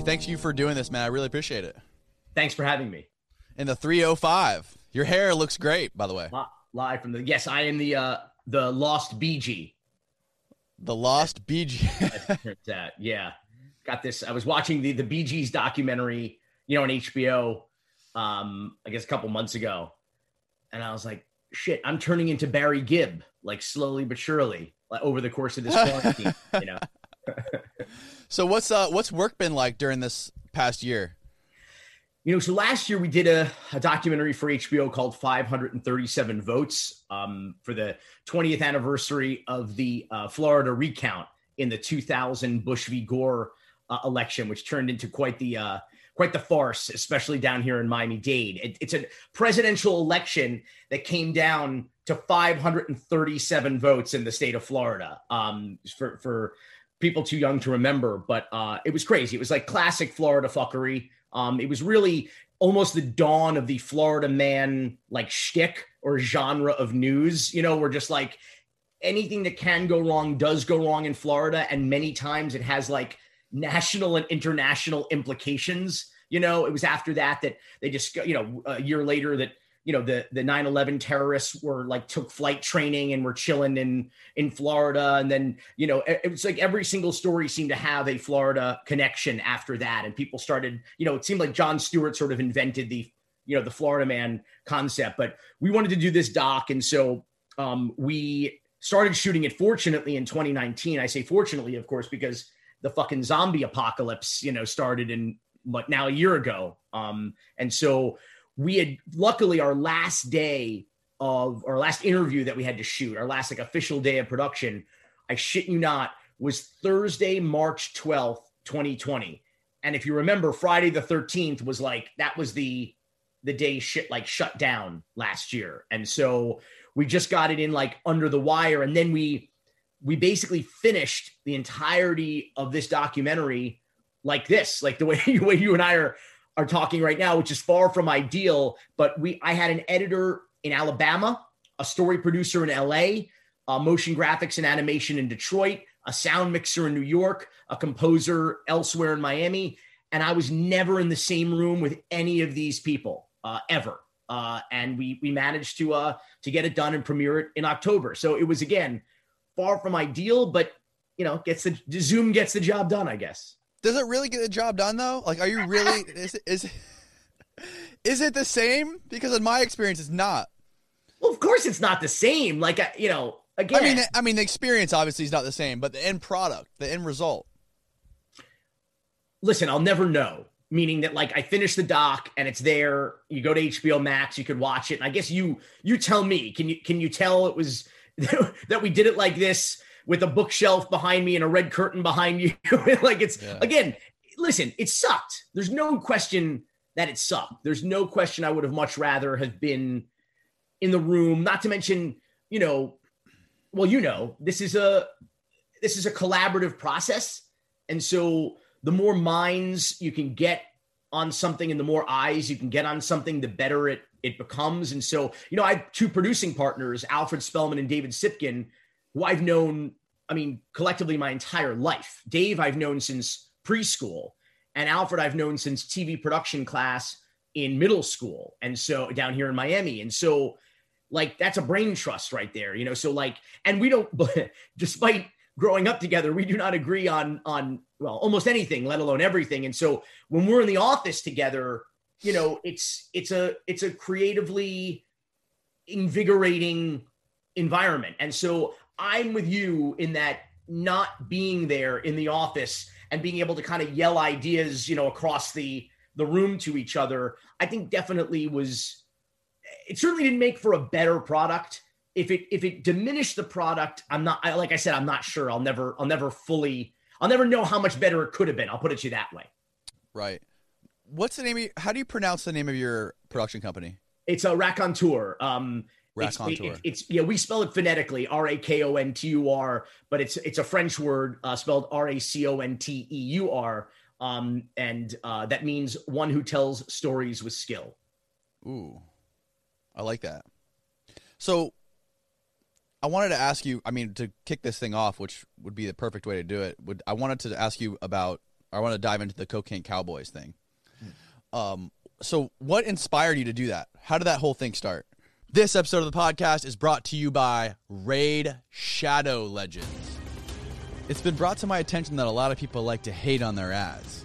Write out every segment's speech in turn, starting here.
Billy, thank you for doing this, man. I really appreciate it. Thanks for having me. In the 305. Your hair looks great, by the way. Live from the yes, I am the uh the lost Bee Gee. The lost Bee Gee. that, yeah. Got this. I was watching the the Bee Gees documentary, you know, on HBO, um, I guess a couple months ago, and I was like, shit, I'm turning into Barry Gibb, like slowly but surely, like over the course of this quarantine, you know. so what's uh what's work been like during this past year? You know, so last year we did a, a documentary for HBO called 537 Votes um, for the 20th anniversary of the uh, Florida recount in the 2000 Bush v. Gore uh, election, which turned into quite the uh, quite the farce, especially down here in Miami Dade. It, it's a presidential election that came down to 537 votes in the state of Florida. Um, for for people too young to remember, but uh, it was crazy. It was like classic Florida fuckery. Um, it was really almost the dawn of the Florida man like shtick or genre of news. You know, we're just like anything that can go wrong does go wrong in Florida, and many times it has like national and international implications. You know, it was after that that they just, you know, a year later that you know the the 9-11 terrorists were like took flight training and were chilling in in florida. And then you know it, it was like every single story seemed to have a florida connection after that. And people started you know it seemed like Jon Stewart sort of invented the you know the florida man concept but we wanted to do this doc. And so um, we started shooting it fortunately in 2019 i say fortunately of course because the fucking zombie apocalypse, you know, started in what now a year ago. Um, and so we had luckily our last day of our last interview that we had to shoot, our last like official day of production, I shit you not, was Thursday, March 12th, 2020. And if you remember, Friday the 13th was like that was the the day shit like shut down last year. And so we just got it in like under the wire. And then we we basically finished the entirety of this documentary like this, like the way, the way you and I are are talking right now, which is far from ideal. But we, I had an editor in Alabama, a story producer in LA, motion graphics and animation in Detroit, a sound mixer in New York, a composer elsewhere in Miami, and I was never in the same room with any of these people uh, ever. Uh, and we we managed to uh, to get it done and premiere it in October. So it was again far from ideal, but you know, gets the Zoom gets the job done, I guess. Does it really get the job done though? Like, are you really is is is it the same? Because in my experience, it's not. Well, of course, it's not the same. Like, uh, you know, again, I mean, I mean, the experience obviously is not the same, but the end product, the end result. Listen, I'll never know. Meaning that, like, I finish the doc and it's there. You go to HBO Max, you could watch it. And I guess you you tell me. Can you can you tell it was that we did it like this with a bookshelf behind me and a red curtain behind you. like it's yeah. again, listen, it sucked. There's no question that it sucked. There's no question I would have much rather have been in the room, not to mention, you know, well, you know, this is a this is a collaborative process. And so the more minds you can get on something and the more eyes you can get on something, the better it it becomes. And so, you know, I have two producing partners, Alfred Spellman and David Cypkin, who I've known, I mean, collectively my entire life. Dave, I've known since preschool, and Alfred, I've known since TV production class in middle school. And so down here in Miami. And so, like, that's a brain trust right there, you know? So, like, and we don't, despite growing up together, we do not agree on, on, well, almost anything, let alone everything. And so when we're in the office together, you know it's it's a it's a creatively invigorating environment and so i'm with you in that not being there in the office and being able to kind of yell ideas you know across the the room to each other i think definitely was it certainly didn't make for a better product. If it if it diminished the product i'm not I, like i said i'm not sure. I'll never i'll never fully i'll never know how much better it could have been. I'll put it to you that way. Right. What's the name of how do you pronounce the name of your production company? It's a raconteur. Um Raconteur. It's, it's, yeah, we spell it phonetically, R A K O N T U R, but it's it's a French word uh, spelled R A C O N T E U R, um, and uh, that means one who tells stories with skill. Ooh, I like that. So, I wanted to ask you. I mean, to kick this thing off, which would be the perfect way to do it. Would I wanted to ask you about I want to dive into the Cocaine Cowboys thing. Um, so what inspired you to do that? How did that whole thing start? This episode of the podcast is brought to you by Raid Shadow Legends. It's been brought to my attention that a lot of people like to hate on their ads.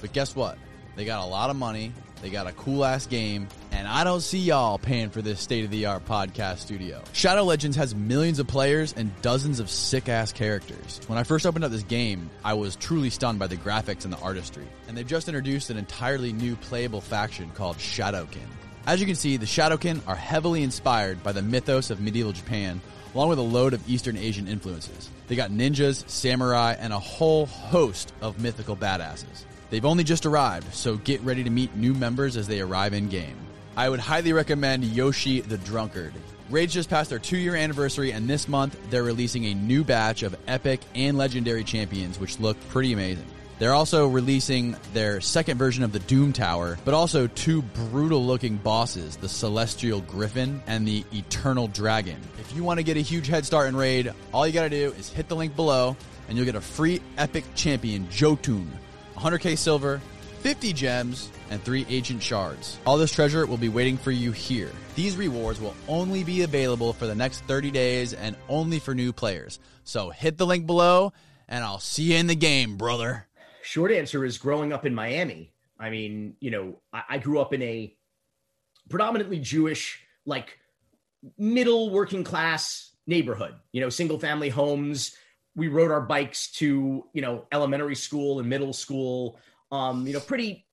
But guess what? They got a lot of money, they got a cool ass game, and I don't see y'all paying for this state of the art podcast studio. Shadow Legends has millions of players and dozens of sick ass characters. When I first opened up this game, I was truly stunned by the graphics and the artistry. And they've just introduced an entirely new playable faction called Shadowkin. As you can see, the Shadowkin are heavily inspired by the mythos of medieval Japan, along with a load of Eastern Asian influences. They got ninjas, samurai, and a whole host of mythical badasses. They've only just arrived, so get ready to meet new members as they arrive in game. I would highly recommend Yoshi the Drunkard. Raids just passed their two year anniversary, and this month they're releasing a new batch of epic and legendary champions, which look pretty amazing. They're also releasing their second version of the Doom Tower, but also two brutal looking bosses the Celestial Griffin and the Eternal Dragon. If you want to get a huge head start in Raid, all you gotta do is hit the link below, and you'll get a free epic champion, Jotun. 100k silver, 50 gems, and 3 ancient shards. All this treasure will be waiting for you here. These rewards will only be available for the next 30 days and only for new players. So hit the link below, and I'll see you in the game, brother. Short answer is growing up in Miami. I mean, you know, I, I grew up in a predominantly Jewish, like middle working class neighborhood, you know, single family homes. We rode our bikes to you know elementary school and middle school um you know pretty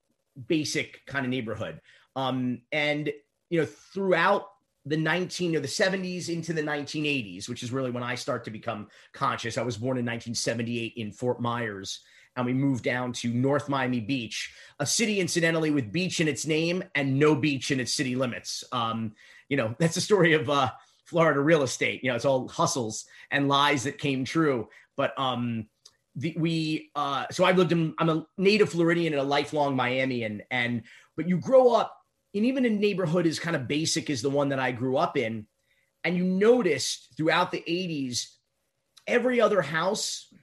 basic kind of neighborhood. Um and you know throughout the 19 or the 70s into the 1980s which is really when i start to become conscious. I was born in 1978 in fort myers and we moved down to north miami beach a city incidentally with beach in its name and no beach in its city limits um you know that's the story of uh Florida real estate. You know, it's all hustles and lies that came true. But um, the, we uh, so I've lived in I'm a native Floridian and a lifelong Miamian, and but you grow up in even a neighborhood as kind of basic as the one that I grew up in, and you noticed throughout the 80s, every other house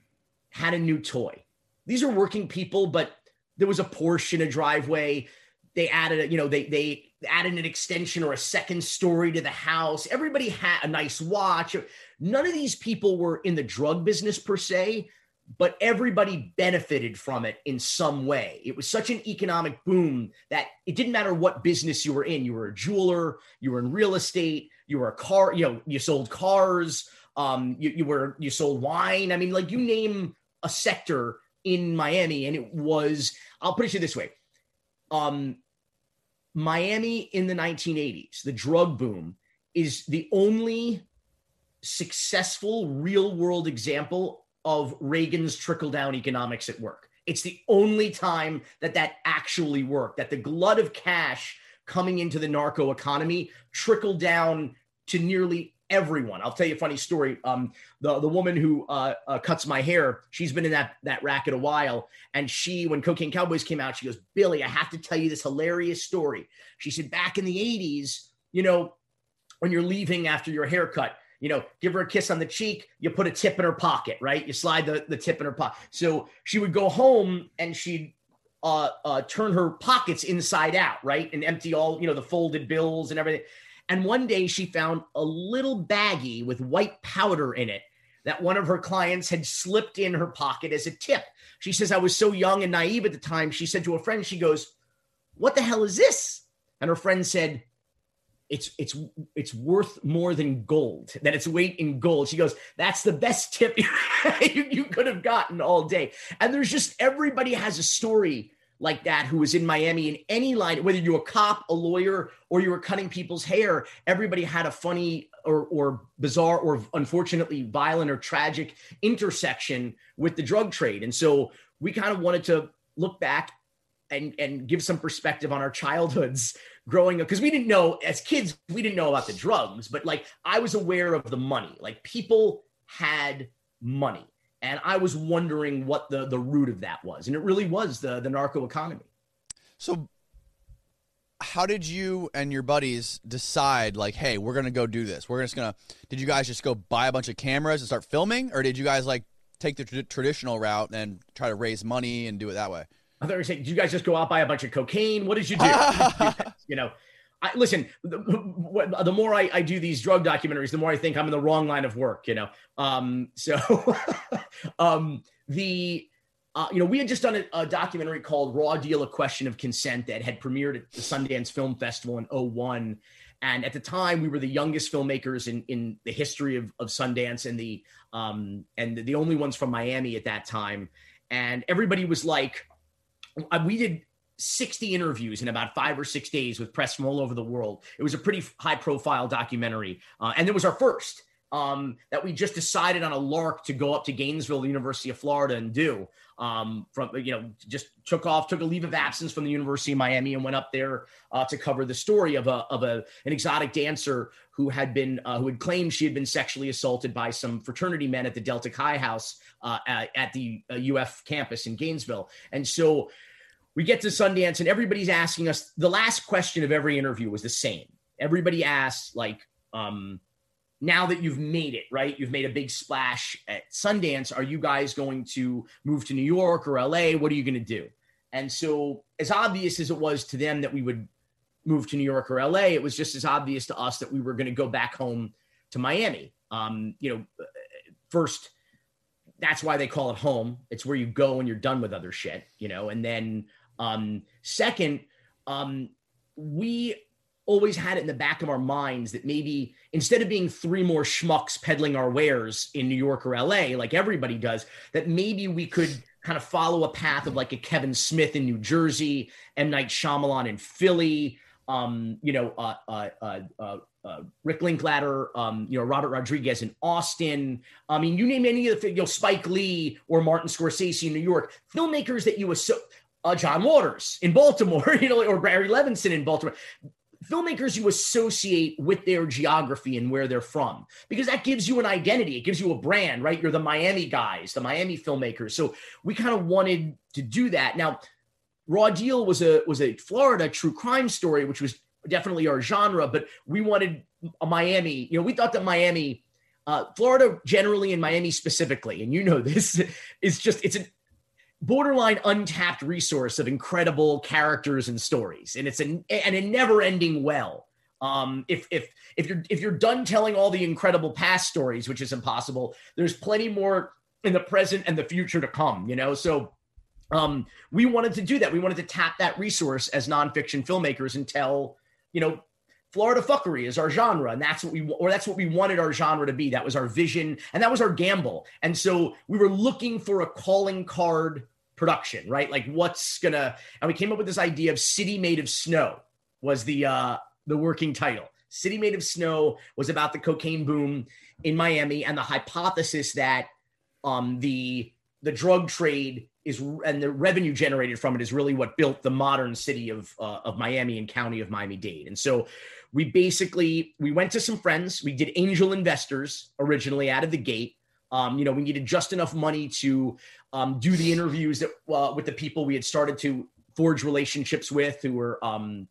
had a new toy. These are working people, but there was a Porsche in a driveway. They added, a, you know, they they added an extension or a second story to the house. Everybody had a nice watch. None of these people were in the drug business per se, but everybody benefited from it in some way. It was such an economic boom that it didn't matter what business you were in. You were a jeweler, you were in real estate, you were a car, you know, you sold cars, um, you, you were you sold wine. I mean, like you name a sector in Miami, and it was, I'll put it to you this way. Um, Miami in the 1980s, the drug boom, is the only successful real world example of Reagan's trickle down economics at work. It's the only time that that actually worked, that the glut of cash coming into the narco economy trickled down to nearly everyone. I'll tell you a funny story. Um, the the woman who uh, uh, cuts my hair, she's been in that that racket a while, and she, when Cocaine Cowboys came out, she goes, "Billy, I have to tell you this hilarious story." She said, "Back in the '80s, you know, when you're leaving after your haircut." You know, give her a kiss on the cheek. You put a tip in her pocket, right? You slide the, the tip in her pocket. So she would go home and she'd uh, uh, turn her pockets inside out, right, and empty all you know the folded bills and everything. And one day she found a little baggie with white powder in it that one of her clients had slipped in her pocket as a tip. She says, I was so young and naive at the time. She said to a friend, she goes, What the hell is this? And her friend said, it's it's it's worth more than gold that it's weight in gold she goes that's the best tip you, you could have gotten all day and there's just everybody has a story like that who was in Miami in any line, whether you were a cop, a lawyer, or you were cutting people's hair, everybody had a funny or, or bizarre or unfortunately violent or tragic intersection with the drug trade. And so we kind of wanted to look back and, and give some perspective on our childhoods growing up because we didn't know as kids we didn't know about the drugs but like i was aware of the money like people had money and I was wondering what the the root of that was, and it really was the the narco economy. So, how did you and your buddies decide? Like, hey, we're gonna go do this. We're just gonna. Did you guys just go buy a bunch of cameras and start filming, or did you guys like take the tra- traditional route and try to raise money and do it that way. I thought you were saying, did you guys just go out buy a bunch of cocaine? What did you do? you know, I, listen, the, the more I, I, do these drug documentaries, the more I think I'm in the wrong line of work, you know? Um, so, um, the, uh, you know, we had just done a, a, documentary called Raw Deal, A Question of Consent that had premiered at the Sundance Film Festival in 01. And at the time, we were the youngest filmmakers in, in the history of, of Sundance and the, um, and the only ones from Miami at that time. And everybody was like, uh, we did 60 interviews in about five or six days with press from all over the world. It was a pretty high profile documentary. Uh, and it was our first um, that we just decided on a lark to go up to Gainesville, the University of Florida, and do. Um, from you know, just took off, took a leave of absence from the University of Miami, and went up there uh, to cover the story of a of a an exotic dancer who had been uh, who had claimed she had been sexually assaulted by some fraternity men at the Delta Chi House uh, at, at, the UF uh, campus in Gainesville, and so we get to Sundance and everybody's asking us the last question of every interview was the same. Everybody asks, like, um, now that you've made it, right? You've made a big splash at Sundance. Are you guys going to move to New York or LA? What are you going to do? And so, as obvious as it was to them that we would move to New York or LA, it was just as obvious to us that we were going to go back home to Miami. Um, you know, first, that's why they call it home. It's where you go when you're done with other shit, you know, and then um, second, um, we always had it in the back of our minds that maybe instead of being three more schmucks peddling our wares in New York or LA, like everybody does, that maybe we could kind of follow a path of like a Kevin Smith in New Jersey, M. Night Shyamalan in Philly, um, you know, uh, uh, uh, uh, uh Rick Linklater, um, you know, Robert Rodriguez in Austin. I mean, you name any of the, you know, Spike Lee or Martin Scorsese in New York, filmmakers that you associate uh, John Waters in Baltimore, you know, or Barry Levinson in Baltimore. Filmmakers you associate with their geography and where they're from, because that gives you an identity. It gives you a brand, right? You're the Miami guys, the Miami filmmakers. So we kind of wanted to do that. Now, Raw Deal was a was a Florida true crime story, which was definitely our genre, but we wanted a Miami. You know, we thought that Miami, uh, Florida generally, and Miami specifically, and you know this is just it's an borderline untapped resource of incredible characters and stories. And it's an and a never ending well. Um if if if you're if you're done telling all the incredible past stories which is impossible there's plenty more in the present and the future to come you know? So um we wanted to do that. We wanted to tap that resource as nonfiction filmmakers and tell you know Florida fuckery is our genre, and that's what we or that's what we wanted our genre to be. That was our vision, and that was our gamble. And so we were looking for a calling card production, right? Like what's gonna and we came up with this idea of City Made of Snow was the uh the working title. City Made of Snow was about the cocaine boom in Miami and the hypothesis that um the the drug trade is and the revenue generated from it is really what built the modern city of uh, of Miami and county of Miami-Dade. And so we basically we went to some friends. We did angel investors originally out of the gate. Um, you know we needed just enough money to um, do the interviews that uh, with the people we had started to forge relationships with who were um,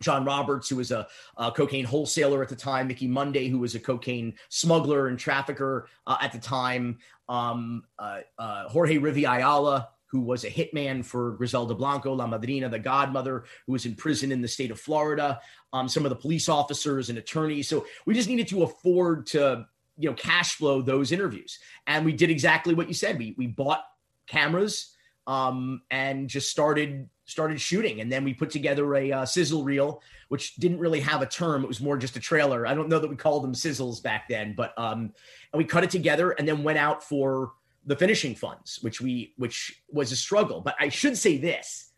John Roberts, who was a, a, cocaine wholesaler at the time, Mickey Munday, who was a cocaine smuggler and trafficker uh, at the time, um, uh, uh Jorge Rivi Ayala, who was a hitman for Griselda Blanco, La Madrina, the godmother, who was in prison in the state of Florida, um, some of the police officers and attorneys. So we just needed to afford to, you know, cash flow those interviews. And we did exactly what you said. We, we bought cameras um, and just started started shooting. And then we put together a uh, sizzle reel, which didn't really have a term. It was more just a trailer. I don't know that we called them sizzles back then, but um, and we cut it together and then went out for the finishing funds, which we which was a struggle. But I should say this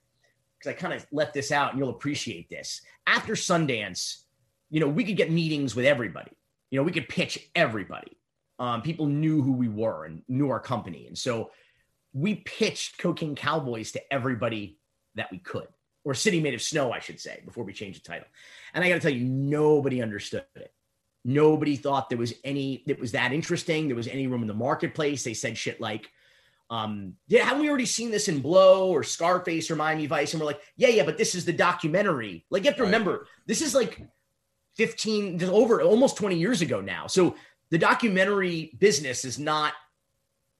because I kind of left this out, and you'll appreciate this. After Sundance, you know, we could get meetings with everybody. You know, we could pitch everybody. Um, people knew who we were and knew our company, and so we pitched Cocaine Cowboys to everybody that we could, or City Made of Snow, I should say, before we changed the title. And I got to tell you, nobody understood it. Nobody thought there was any that was that interesting. There was any room in the marketplace. They said shit like, um, yeah, haven't we already seen this in Blow or Scarface or Miami Vice? And we're like, yeah, yeah, but this is the documentary. Like, you have to remember, this is like 15, over almost 20 years ago now. So the documentary business is not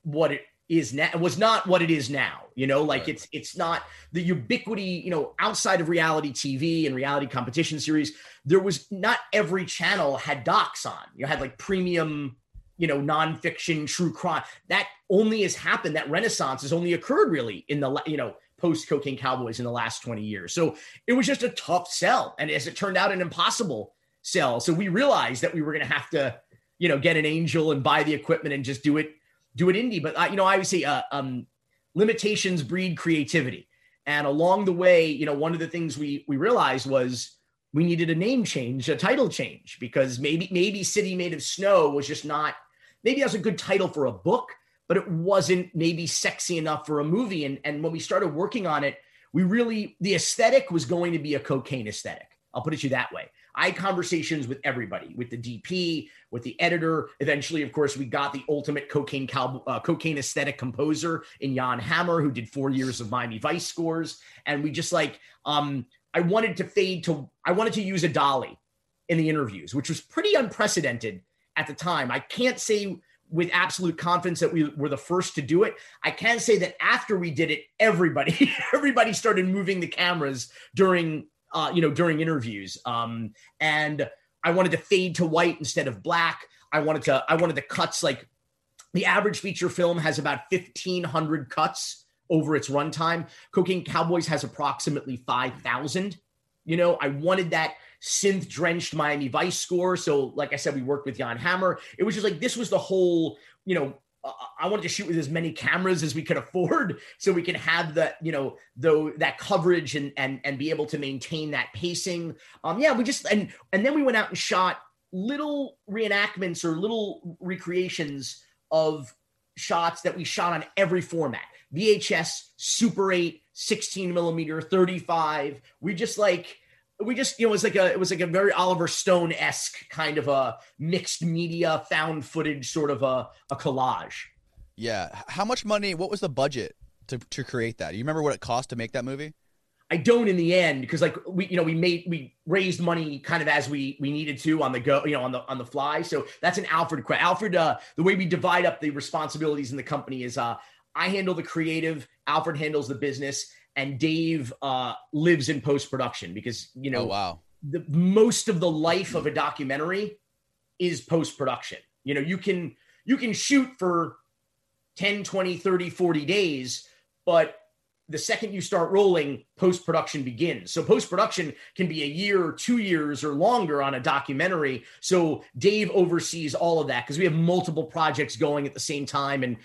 what it is now was not what it is now you know like Right. it's it's not the ubiquity you know outside of reality tv and reality competition series there was not every channel had docs on you had like premium you know nonfiction true crime. That only has happened that renaissance has only occurred really in the you know post cocaine cowboys in the last 20 years. So it was just a tough sell and as it turned out an impossible sell. So we realized that we were going to have to you know get an angel and buy the equipment and just do it do it indie. But uh, you know, I would say uh, um, limitations breed creativity. And along the way, you know, one of the things we we realized was we needed a name change, a title change, because maybe maybe City Made of Snow was just not maybe that was a good title for a book, but it wasn't maybe sexy enough for a movie. And and when we started working on it, we really the aesthetic was going to be a cocaine aesthetic. I'll put it to you that way. I had conversations with everybody, with the DP, with the editor. Eventually, of course, we got the ultimate cocaine cow, uh, cocaine aesthetic composer in Jan Hammer, who did four years of Miami Vice scores. And we just like, um, I wanted to fade to, I wanted to use a dolly in the interviews, which was pretty unprecedented at the time. I can't say with absolute confidence that we were the first to do it. I can say that after we did it, everybody, everybody started moving the cameras during uh, you know, during interviews. Um, and I wanted to fade to white instead of black. I wanted to, I wanted the cuts like the average feature film has about 1500 cuts over its runtime. Cocaine Cowboys has approximately 5,000. You know, I wanted that synth drenched Miami Vice score. So, like I said, we worked with Jan Hammer. It was just like this was the whole, you know, I wanted to shoot with as many cameras as we could afford, so we can have that, you know, though that coverage and and and be able to maintain that pacing. Um, yeah, we just and and then we went out and shot little reenactments or little recreations of shots that we shot on every format: VHS, Super 8, 16 millimeter, 35. We just like we just you know it was like a it was like a very Oliver Stone esque kind of a mixed media found footage sort of a, a collage. Yeah. How much money? What was the budget to to create that? Do you remember what it cost to make that movie? I don't in the end because like we you know we made we raised money kind of as we we needed to on the go you know on the on the fly. So that's an Alfred question. Alfred, uh, the way we divide up the responsibilities in the company is uh, I handle the creative, Alfred handles the business, and Dave uh, lives in post production because you know oh wow. the most of the life of a documentary is post production. You know, you can you can shoot for 10, 20, 30, 40 days, but the second you start rolling, post production begins. So post production can be a year or 2 years or longer on a documentary. So Dave oversees all of that because we have multiple projects going at the same time and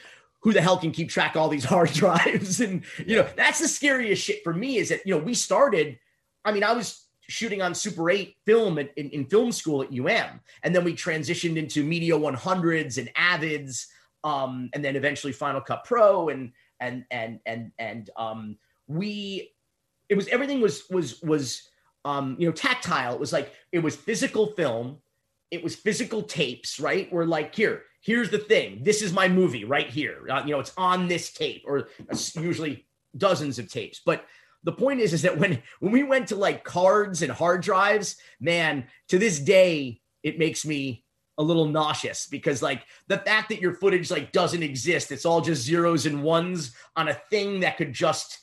who the hell can keep track of all these hard drives? And you know that's the scariest shit for me is that you know we started i mean i was shooting on super 8 film at, in, in film school at um and then we transitioned into media 100s and avids um, and then eventually final cut pro and and and and and um, we it was everything was was was um, you know tactile. It was like it was physical film it was physical tapes right? We're like here here's the thing. This is my movie right here. Uh, you know it's on this tape or usually dozens of tapes. But the point is is that when when we went to like cards and hard drives man to this day it makes me a little nauseous because like the fact that your footage like doesn't exist it's all just zeros and ones on a thing that could just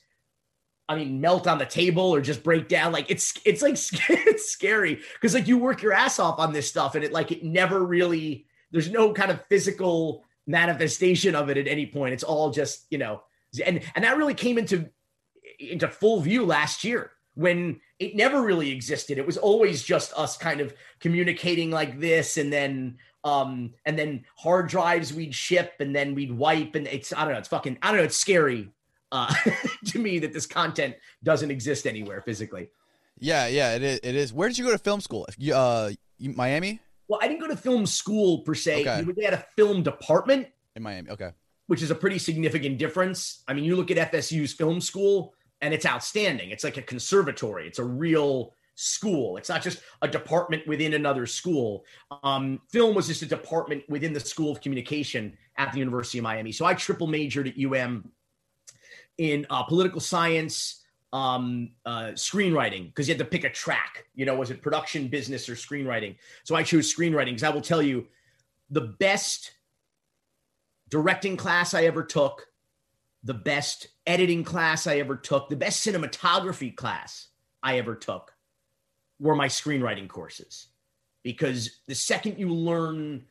I mean, melt on the table or just break down. Like it's it's like it's scary because like you work your ass off on this stuff and it like it never really there's no kind of physical manifestation of it at any point. It's all just you know and and that really came into into full view last year when it never really existed. It was always just us kind of communicating like this and then um and then hard drives we'd ship and then we'd wipe and it's I don't know it's fucking I don't know it's scary uh, to me that this content doesn't exist anywhere physically. Yeah, yeah, it is. It is. Where did you go to film school? You, uh, Miami? Well, I didn't go to film school per se. Okay. They had a film department, In Miami. Okay. which is a pretty significant difference. I mean, you look at FSU's film school, and it's outstanding. It's like a conservatory. It's a real school. It's not just a department within another school. Um, film was just a department within the School of Communication at the University of Miami. So I triple majored at UM in uh, political science, um, uh, screenwriting, because you had to pick a track. You know, was it production, business, or screenwriting? So I chose screenwriting because I will tell you, the best directing class I ever took, the best editing class I ever took, the best cinematography class I ever took were my screenwriting courses. Because the second you learn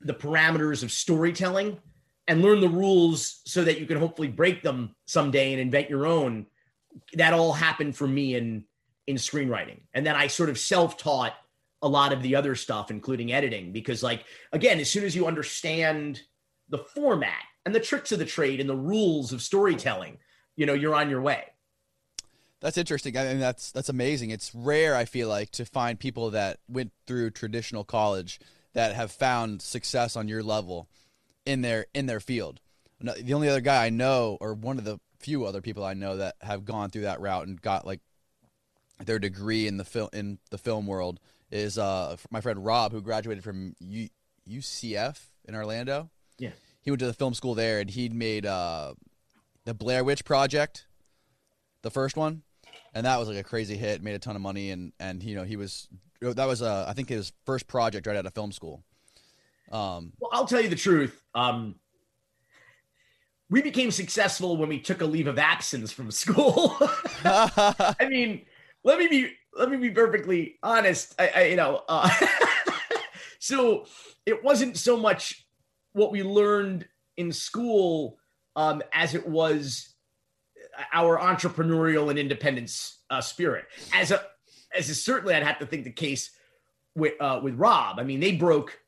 the parameters of storytelling and learn the rules so that you can hopefully break them someday and invent your own, that all happened for me in in screenwriting. And then I sort of self-taught a lot of the other stuff, including editing, because like again, as soon as you understand the format and the tricks of the trade and the rules of storytelling, you know, you're on your way. That's interesting. I mean, that's that's amazing. It's rare, I feel like, to find people that went through traditional college that have found success on your level in their in their field. The only other guy I know, or one of the few other people I know that have gone through that route and got like their degree in the film in the film world, is uh, my friend Rob, who graduated from U- UCF in Orlando. Yeah, he went to the film school there, and he'd made uh, the Blair Witch Project, the first one, and that was like a crazy hit, made a ton of money, and and you know he was that was uh, I think his first project right out of film school. Um, well, I'll tell you the truth. Um, we became successful when we took a leave of absence from school. I mean, let me be let me be perfectly honest. I, I you know, uh, so it wasn't so much what we learned in school um, as it was our entrepreneurial and independence uh, spirit. As a as is certainly I'd have to think the case with uh, with Rob. I mean, they broke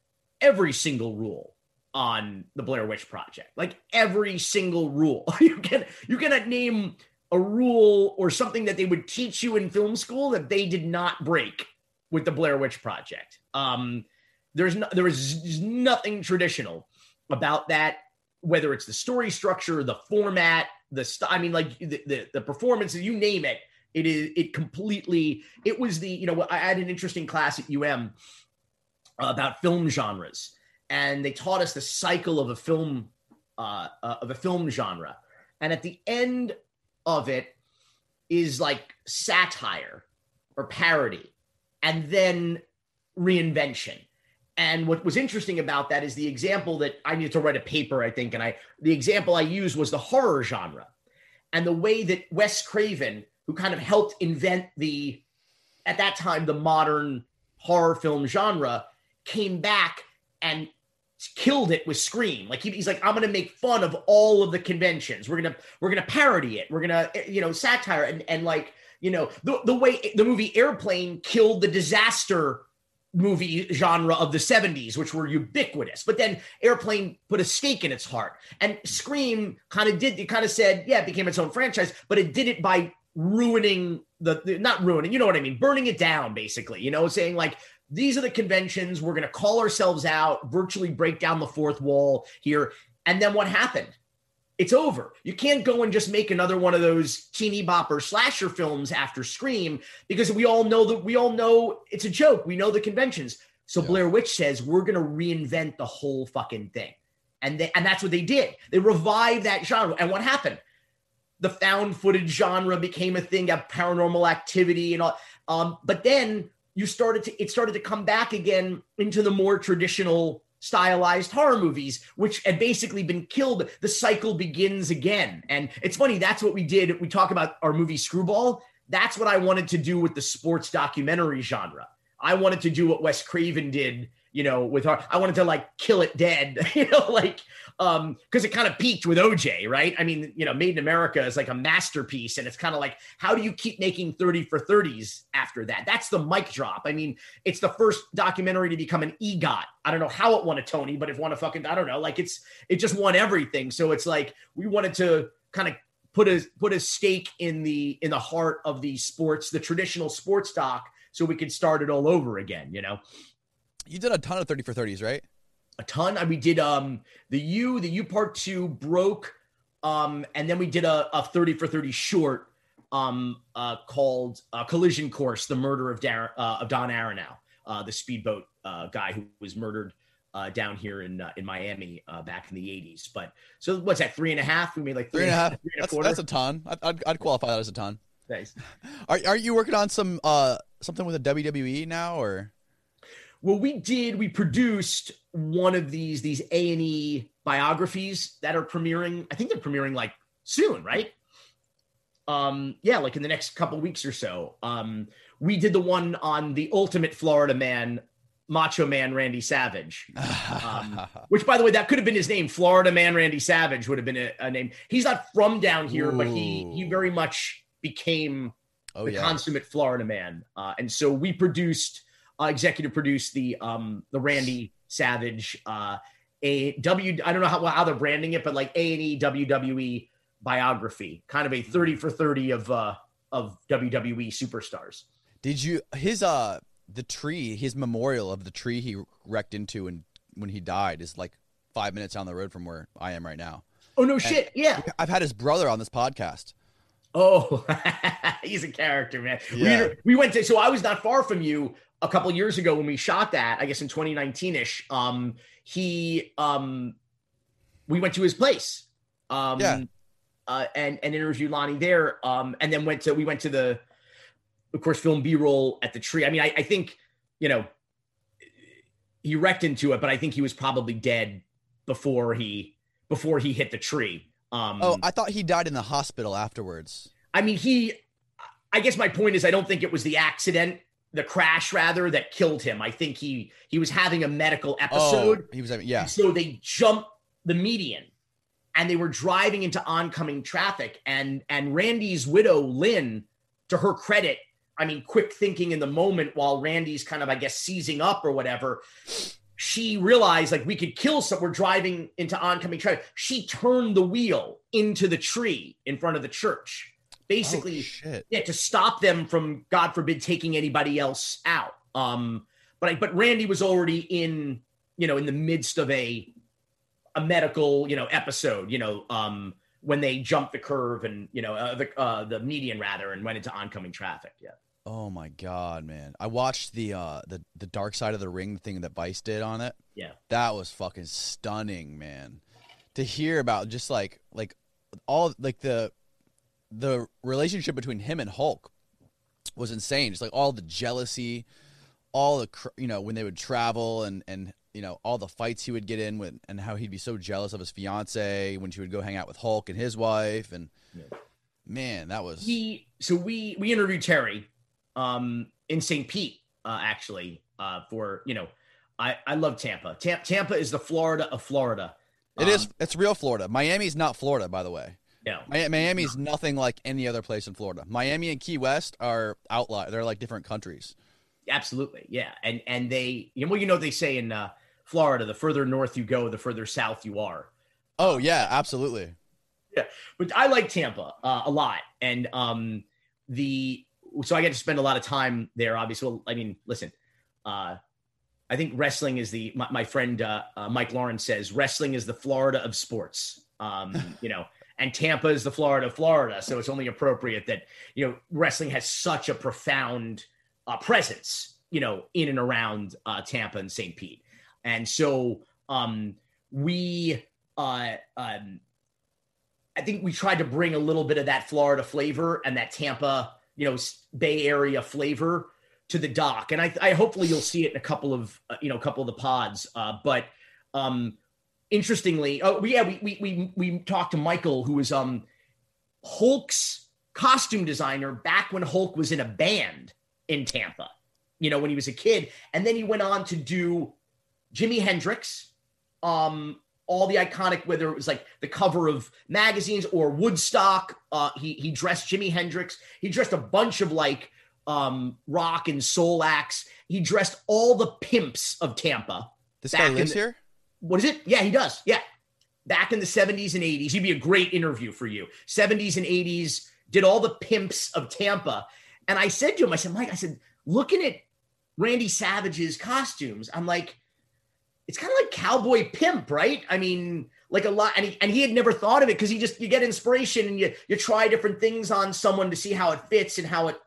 every single rule on the Blair Witch Project, like every single rule. you can you cannot name a rule or something that they would teach you in film school that they did not break with the Blair Witch Project. Um, there's no, there is nothing traditional about that, whether it's the story structure, the format, the st- I mean, like the, the the performances, you name it. It is it completely. It was the you know I had an interesting class at UM about film genres, and they taught us the cycle of a film uh, uh, of a film genre, and at the end of it is like satire or parody and then reinvention. And what was interesting about that is the example that I needed to write a paper, I think, and I the example I used was the horror genre. And the way that Wes Craven, who kind of helped invent the at that time the modern horror film genre, came back and killed it with Scream. Like he, he's like, I'm gonna make fun of all of the conventions. We're gonna we're gonna parody it. We're gonna eh, you know satire and and like you know the the way the movie Airplane killed the disaster movie genre of the 70s which were ubiquitous but then airplane put a stake in its heart and scream kind of did it kind of said yeah it became its own franchise but it did it by ruining the, the, not ruining you know what i mean burning it down basically you know saying like these are the conventions. We're going to call ourselves out, virtually break down the fourth wall here. And then what happened? It's over. You can't go and just make another one of those teeny bopper slasher films after Scream because we all know that we all know it's a joke. We know the conventions. So yeah. Blair Witch says we're going to reinvent the whole fucking thing. And they, and that's what they did. They revived that genre. And what happened? The found footage genre became a thing, of paranormal activity and all. Um, but then you started to it started to come back again into the more traditional stylized horror movies, which had basically been killed. The cycle begins again. And it's funny, that's what we did. We talk about our movie Screwball. That's what I wanted to do with the sports documentary genre. I wanted to do what Wes Craven did, you know, with our, I wanted to like kill it dead, you know, like um because it kind of peaked with OJ, right? I mean, you know, Made in America is like a masterpiece and it's kind of like how do you keep making 30 for 30s after that? That's the mic drop. I mean, it's the first documentary to become an EGOT. I don't know how it won a Tony, but it won a fucking I don't know, like it's it just won everything. So it's like we wanted to kind of put a put a stake in the in the heart of the sports, the traditional sports doc so we could start it all over again, you know. You did a ton of 30 for 30s, right? A ton. we did um the U, the U part two broke, um, and then we did a, a 30 for 30 short um uh called uh, Collision Course, the murder of Dar- uh, of Don Aronow, uh, the speedboat uh, guy who was murdered uh, down here in uh, in Miami uh, back in the 80s. But so what's that? Three and a half? We made like three, three and a half. Three and a that's, that's, a ton. I'd, I'd, qualify that as a ton. Thanks. Are are you working on some uh something with the WWE now or? Well, we did. We produced one of these these A and E biographies that are premiering. I think they're premiering like soon, right? Um, yeah, like in the next couple weeks or so. Um, we did the one on the ultimate Florida man, Macho Man Randy Savage. Um, which, by the way, that could have been his name. Florida Man Randy Savage would have been a, a name. He's not from down here, Ooh. but he he very much became oh, the yeah. consummate Florida man. Uh, and so we produced, uh, executive produced the um the Randy Savage uh a W I don't know how how they're branding it, but like A and E WWE biography, kind of a thirty for thirty of uh of WWE superstars. Did you his uh the tree his memorial of the tree he wrecked into and when he died is like five minutes down the road from where I am right now. Oh no and shit! Yeah, I've had his brother on this podcast. Oh, he's a character, man. Yeah. We, we went to so I was not far from you a couple years ago when we shot that. I guess in 2019 ish. Um, he um, we went to his place. Um, yeah. Uh, and and interviewed Lanny there. Um, and then went to we went to the, of course, film B roll at the tree. I mean, I, I think you know he wrecked into it, but I think he was probably dead before he before he hit the tree. Um, oh, I thought he died in the hospital afterwards. I mean, he. I guess my point is, I don't think it was the accident, the crash rather, that killed him. I think he he was having a medical oh, episode. Oh, he was having yeah. So they jumped the median, and they were driving into oncoming traffic. And and Randy's widow, Lynn, to her credit, I mean, quick thinking in the moment while Randy's kind of, I guess, seizing up or whatever she realized like we could kill some. We're driving into oncoming traffic. She turned the wheel into the tree in front of the church, basically, oh, yeah, to stop them from, God forbid, taking anybody else out. Um, but I, but Randy was already in, you know, in the midst of a a medical, you know, episode, you know, um, when they jumped the curve and you know uh, the uh, the median rather and went into oncoming traffic. Yeah. Oh my god, man! I watched the uh the the Dark Side of the Ring thing that Vice did on it. Yeah, that was fucking stunning, man. To hear about just like like all like the the relationship between him and Hulk was insane. Just like all the jealousy, all the you know when they would travel and and you know all the fights he would get in with and how he'd be so jealous of his fiance when she would go hang out with Hulk and his wife and yeah. man that was he so we we interviewed Terry um, in St. Pete, uh, actually, uh, for, you know, I, I love Tampa. Tampa. Tampa is the Florida of Florida. It um, is. It's real Florida. Miami's not Florida, by the way. No. Miami Miami's nothing like any other place in Florida. Miami and Key West are outlier. They're like different countries. Absolutely. Yeah. And and they you know, well, you know they say in uh, Florida, the further north you go, the further south you are. Oh yeah, absolutely. Yeah. But I like Tampa uh, a lot. And um the so I get to spend a lot of time there. Obviously, well, I mean, listen, uh, I think wrestling is the my, my friend uh, uh, Mike Lawrence says wrestling is the Florida of sports. Um, you know, and Tampa is the Florida of Florida, so it's only appropriate that you know wrestling has such a profound uh, presence, you know, in and around uh, Tampa and St. Pete, and so um, we. Uh, um, I think we tried to bring a little bit of that Florida flavor and that Tampa you know Bay Area flavor to the dock, and I, I hopefully you'll see it in a couple of uh, you know a couple of the pods. Uh, but um, interestingly, oh yeah, we we we we talked to Michael, who was um Hulk's costume designer back when Hulk was in a band in Tampa. You know when he was a kid, and then he went on to do Jimi Hendrix, um, all the iconic, whether it was like the cover of magazines or Woodstock. Uh, he he dressed Jimi Hendrix. He dressed a bunch of like um, rock and soul acts. He dressed all the pimps of Tampa. This guy lives the, here. What is it? Yeah, he does. Yeah, back in the seventies and eighties, he'd be a great interview for you. Seventies and eighties, did all the pimps of Tampa. And I said to him, I said, Mike, I said, looking at Randy Savage's costumes, I'm like it's kind of like cowboy pimp, right? I mean, like a lot, and he, and he had never thought of it because he just you get inspiration and you you try different things on someone to see how it fits and how it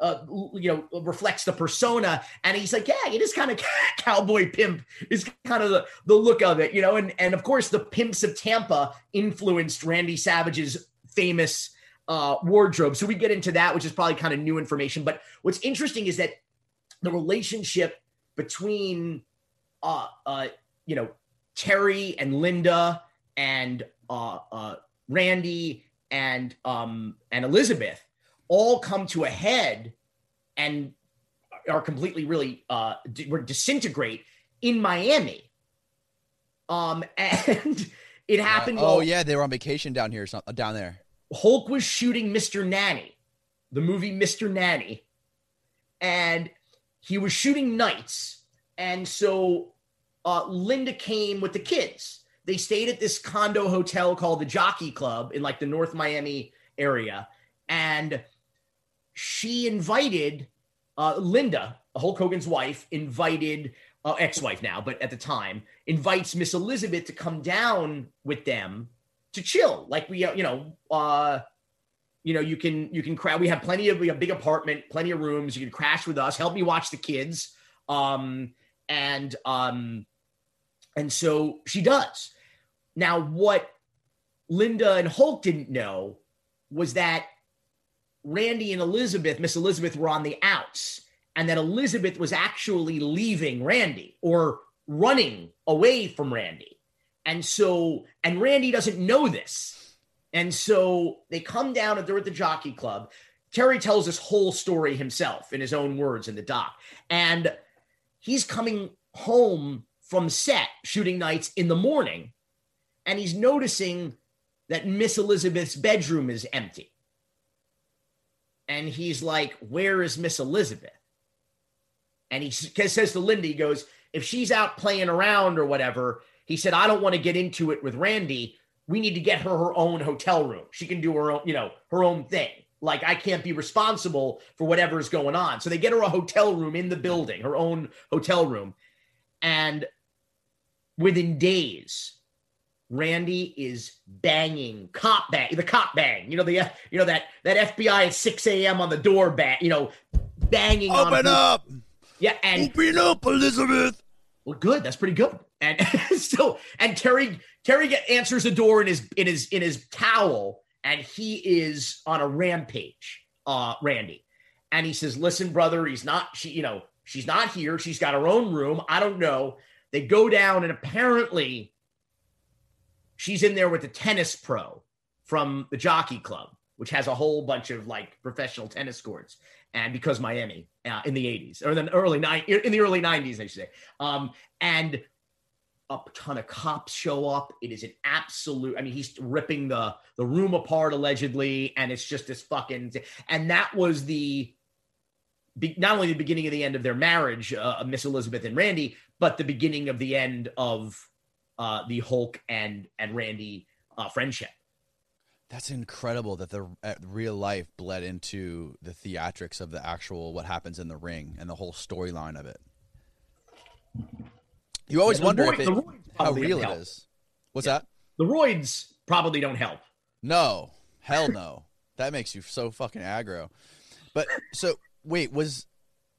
uh, you know reflects the persona. And he's like, yeah, it is kind of cowboy pimp is kind of the, the look of it, you know. And and of course, the pimps of Tampa influenced Randy Savage's famous uh, wardrobe. So we get into that, which is probably kind of new information. But what's interesting is that the relationship between uh uh you know Terry and Linda and uh uh Randy and um and Elizabeth all come to a head and are completely really uh d- were disintegrate in Miami. Um and it happened oh while yeah, they were on vacation down here, some- down there. Hulk was shooting Mr. Nanny, the movie Mr. Nanny, and he was shooting nights. And so uh, Linda came with the kids. They stayed at this condo hotel called the Jockey Club in like the North Miami area. And she invited uh, Linda, Hulk Hogan's wife, invited uh, ex-wife now, but at the time, invites Miss Elizabeth to come down with them to chill. Like we, uh, you know, uh, you know, you can you can crowd. We have plenty of we have big apartment, plenty of rooms. You can crash with us. Help me watch the kids. Um, and um, and so she does. Now, what Linda and Hulk didn't know was that Randy and Elizabeth, Miss Elizabeth, were on the outs, and that Elizabeth was actually leaving Randy or running away from Randy. And so, and Randy doesn't know this. And so they come down and they're at the jockey club. Terry tells this whole story himself in his own words in the doc. And he's coming home from set shooting nights in the morning. And he's noticing that Miss Elizabeth's bedroom is empty. And he's like, Where is Miss Elizabeth? And he says to Linda, he goes, If she's out playing around or whatever, he said, I don't want to get into it with Randy. We need to get her her own hotel room. She can do her own, you know, her own thing. Like I can't be responsible for whatever's going on. So they get her a hotel room in the building, her own hotel room. And within days, Randy is banging cop bang, the cop bang. You know the you know that that FBI at 6 a.m. on the door bang, you know, banging Open up, Yeah, and open up, Elizabeth. well, good. That's pretty good. And so, and Terry Terry get, answers the door in his in his in his towel, and he is on a rampage. Uh, Randy, and he says, "Listen, brother, he's not. She, you know, she's not here. She's got her own room. I don't know." They go down, and apparently, she's in there with the tennis pro from the Jockey Club, which has a whole bunch of like professional tennis courts. And because Miami uh, in the 80s or in the early nine in the early 90s, I should say. Um, and a ton of cops show up. It is an absolute. I mean, he's ripping the the room apart allegedly, and it's just this fucking. And that was the not only the beginning of the end of their marriage, uh, Miss Elizabeth and Randy, but the beginning of the end of uh, the Hulk and and Randy uh, friendship. That's incredible that the uh, real life bled into the theatrics of the actual what happens in the ring and the whole storyline of it. You always Yeah, wonder roid- if it, how real it is. What's that? The roids probably don't help. No, hell no. that makes you so fucking aggro. But so wait, was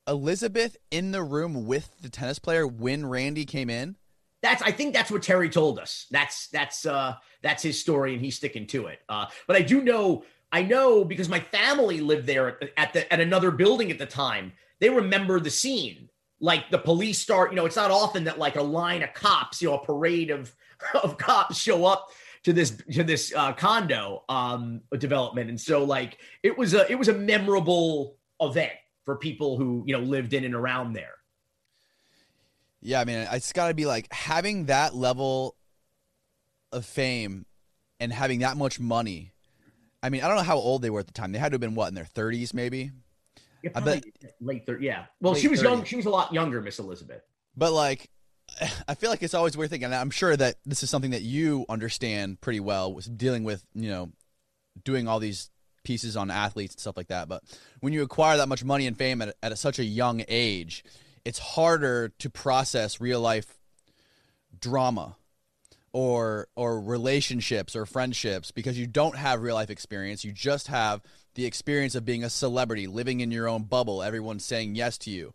Elizabeth in the room with the tennis player when Randy came in? That's I think that's what Terry told us. That's that's uh that's his story and he's sticking to it. Uh but I do know I know because my family lived there at, the at another building at the time. They remember the scene. Like the police start, you know, it's not often that like a line of cops, you know, a parade of of cops show up to this to this uh, condo um development and so like it was a it was a memorable event for people who you know lived in and around there Yeah, I mean, it's got to be like having that level of fame and having that much money. I mean, I don't know how old they were at the time. They had to have been what in their 30s, maybe. Yeah, I bet- late thirty. Yeah. Well, she was young. She was a lot younger, Miss Elizabeth. But like, I feel like it's always weird thinking. and I'm sure that this is something that you understand pretty well, was dealing with, you know, doing all these pieces on athletes and stuff like that. But when you acquire that much money and fame at, at such a young age, it's harder to process real life drama or or relationships or friendships because you don't have real life experience. You just have the experience of being a celebrity, living in your own bubble, everyone's saying yes to you.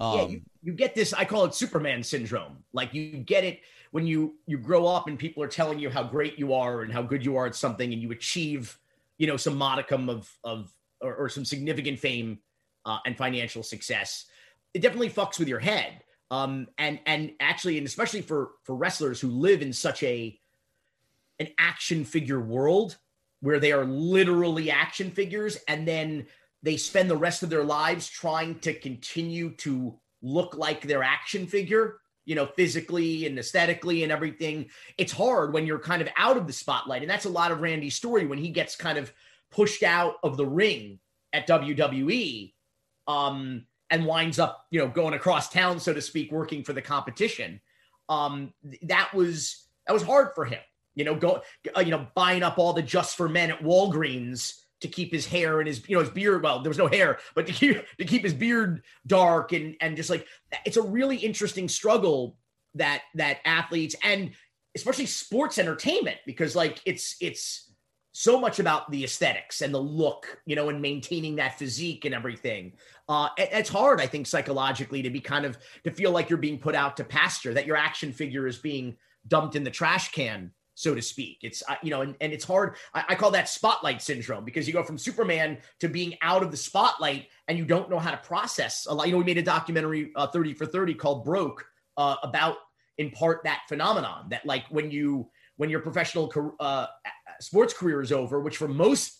Um, yeah, you, you get this. I call it Superman syndrome. Like you get it when you you grow up and people are telling you how great you are and how good you are at something, and you achieve, you know, some modicum of of or, or some significant fame uh, and financial success. It definitely fucks with your head. Um, and and actually, and especially for for wrestlers who live in such a an action figure world where they are literally action figures, and then they spend the rest of their lives trying to continue to look like their action figure, you know, physically and aesthetically and everything. It's hard when you're kind of out of the spotlight, and that's a lot of Randy's story when he gets kind of pushed out of the ring at WWE. Um, and winds up, you know, going across town, so to speak, working for the competition. Um, that was that was hard for him. You know, go, uh, you know, buying up all the just for men at Walgreens to keep his hair and his, you know, his beard. Well, there was no hair, but to keep to keep his beard dark and and just like it's a really interesting struggle that that athletes and especially sports entertainment because like it's it's so much about the aesthetics and the look, you know, and maintaining that physique and everything. Uh, it's hard, I think, psychologically to be kind of to feel like you're being put out to pasture, that your action figure is being dumped in the trash can, so to speak. It's uh, you know, and, and it's hard. I, I call that spotlight syndrome because you go from Superman to being out of the spotlight, and you don't know how to process a lot. You know, we made a documentary, uh, Thirty for Thirty, called Broke, uh, about in part that phenomenon that like when you when your professional uh, sports career is over, which for most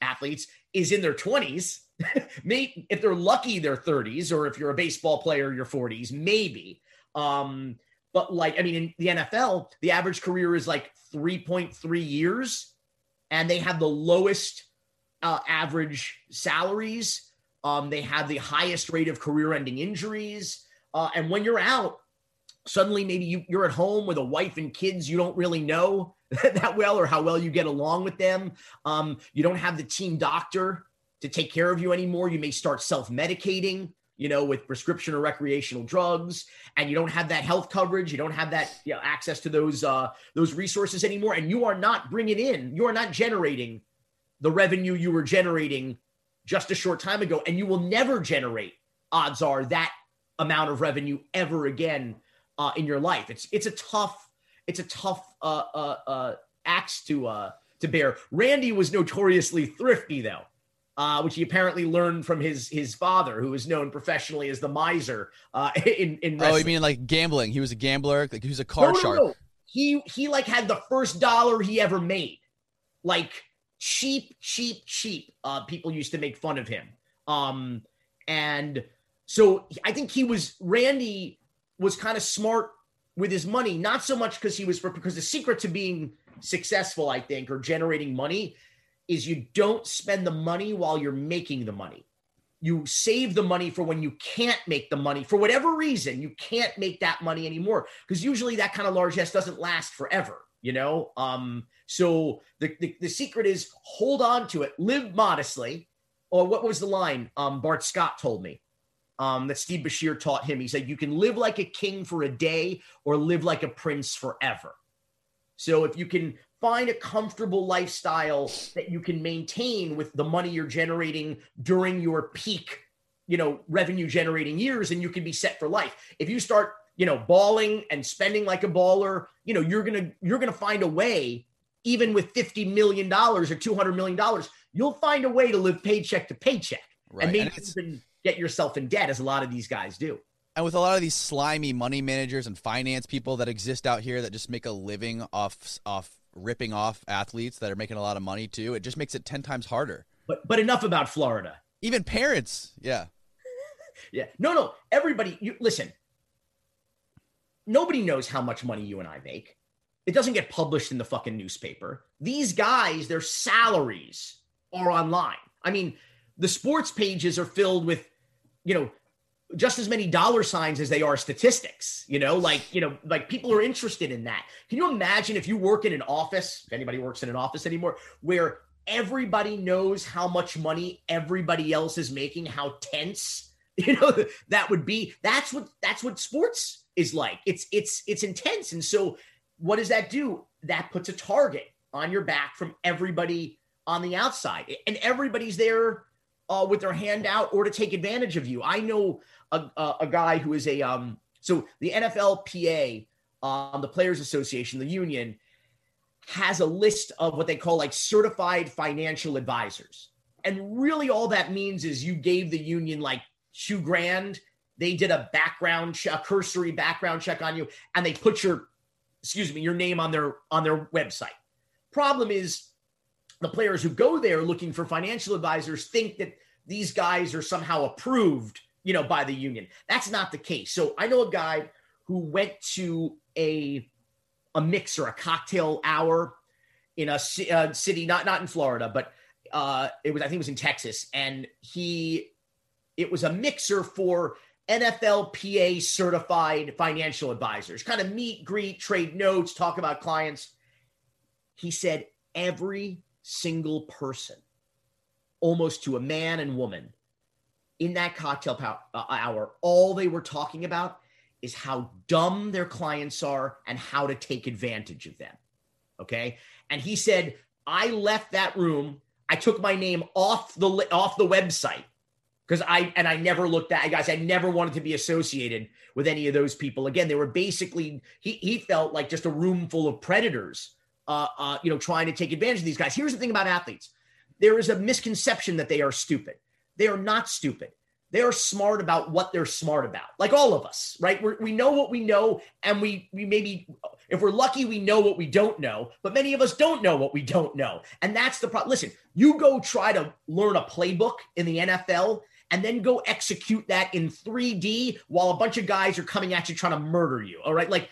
athletes is in their 20s. maybe if they're lucky, their 30s, or if you're a baseball player, your 40s, maybe. Um, but like, I mean, in the NFL, the average career is like 3.3 years, and they have the lowest uh, average salaries. Um, they have the highest rate of career-ending injuries. Uh, and when you're out, suddenly maybe you, you're at home with a wife and kids you don't really know that well or how well you get along with them. Um, you don't have the team doctor to take care of you anymore. You may start self medicating, you know, with prescription or recreational drugs, and you don't have that health coverage. You don't have that you know, access to those uh, those resources anymore, and you are not bringing in. You are not generating the revenue you were generating just a short time ago, and you will never generate. Odds are that amount of revenue ever again uh, in your life. It's it's a tough it's a tough uh, uh, uh, axe to uh, to bear. Randy was notoriously thrifty, though, uh, which he apparently learned from his his father, who was known professionally as the miser. Uh, in in wrestling. oh, you mean like gambling? He was a gambler. Like he was a car no, shark. No, no. He he like had the first dollar he ever made, like cheap, cheap, cheap. Uh, people used to make fun of him. Um, and so I think he was Randy was kind of smart with his money, not so much because he was because the secret to being successful, I think, or generating money is you don't spend the money while you're making the money. You save the money for when you can't make the money for whatever reason. You can't make that money anymore because usually that kind of largesse doesn't last forever. You know, um, so the, the the secret is hold on to it, live modestly. Or what was the line? Um, Bart Scott told me um, that Steve Beshear taught him. He said, You can live like a king for a day or live like a prince forever. So if you can find a comfortable lifestyle that you can maintain with the money you're generating during your peak, you know, revenue generating years, and you can be set for life. If you start, you know, balling and spending like a baller, you know, you're gonna you're gonna find a way, even with fifty million dollars or two hundred million dollars, you'll find a way to live paycheck to paycheck. Right. And maybe and even get yourself in debt, as a lot of these guys do. And with a lot of these slimy money managers and finance people that exist out here that just make a living off off ripping off athletes that are making a lot of money too, it just makes it ten times harder. But but enough about Florida. Even parents, yeah, yeah. No, no. Everybody, you listen. Nobody knows how much money you and I make. It doesn't get published in the fucking newspaper. These guys, their salaries are online. I mean, the sports pages are filled with you know, just as many dollar signs as they are statistics, you know, like, you know, like people are interested in that. Can you imagine if you work in an office, if anybody works in an office anymore, where everybody knows how much money everybody else is making, how tense, you know, that would be. That's what that's what sports is like. It's it's it's intense. And so what does that do? That puts a target on your back from everybody on the outside. And everybody's there uh, with their hand out or to take advantage of you. I know a, a, a guy who is a um, so the NFLPA, um, the Players Association, the union, has a list of what they call like certified financial advisors. And really, all that means is you gave the union like two grand they did a background check, a cursory background check on you, and they put your, excuse me, your name on their on their website. Problem is, the players who go there looking for financial advisors think that these guys are somehow approved, you know, by the union. That's not the case. So I know a guy who went to a a mixer, a cocktail hour in a, a uh, city, not not in Florida, but uh, it was I think it was in Texas, and he it was a mixer for NFLPA certified financial advisors, kind of meet, greet, trade notes, talk about clients. He said every single person, almost to a man and woman, in that cocktail uh, hour, all they were talking about is how dumb their clients are and how to take advantage of them. Okay. And he said, I left that room. I took my name off the off the website because I and I never looked at guys. I never wanted to be associated with any of those people. Again, they were basically he he felt like just a room full of predators, uh, uh, you know, trying to take advantage of these guys. Here's the thing about athletes: there is a misconception that they are stupid. They are not stupid. They are smart about what they're smart about, like all of us, right? We're, we know what we know, and we we maybe, if we're lucky, we know what we don't know. But many of us don't know what we don't know, and that's the problem. Listen, you go try to learn a playbook in the NFL, and then go execute that in 3D while a bunch of guys are coming at you trying to murder you. All right. Like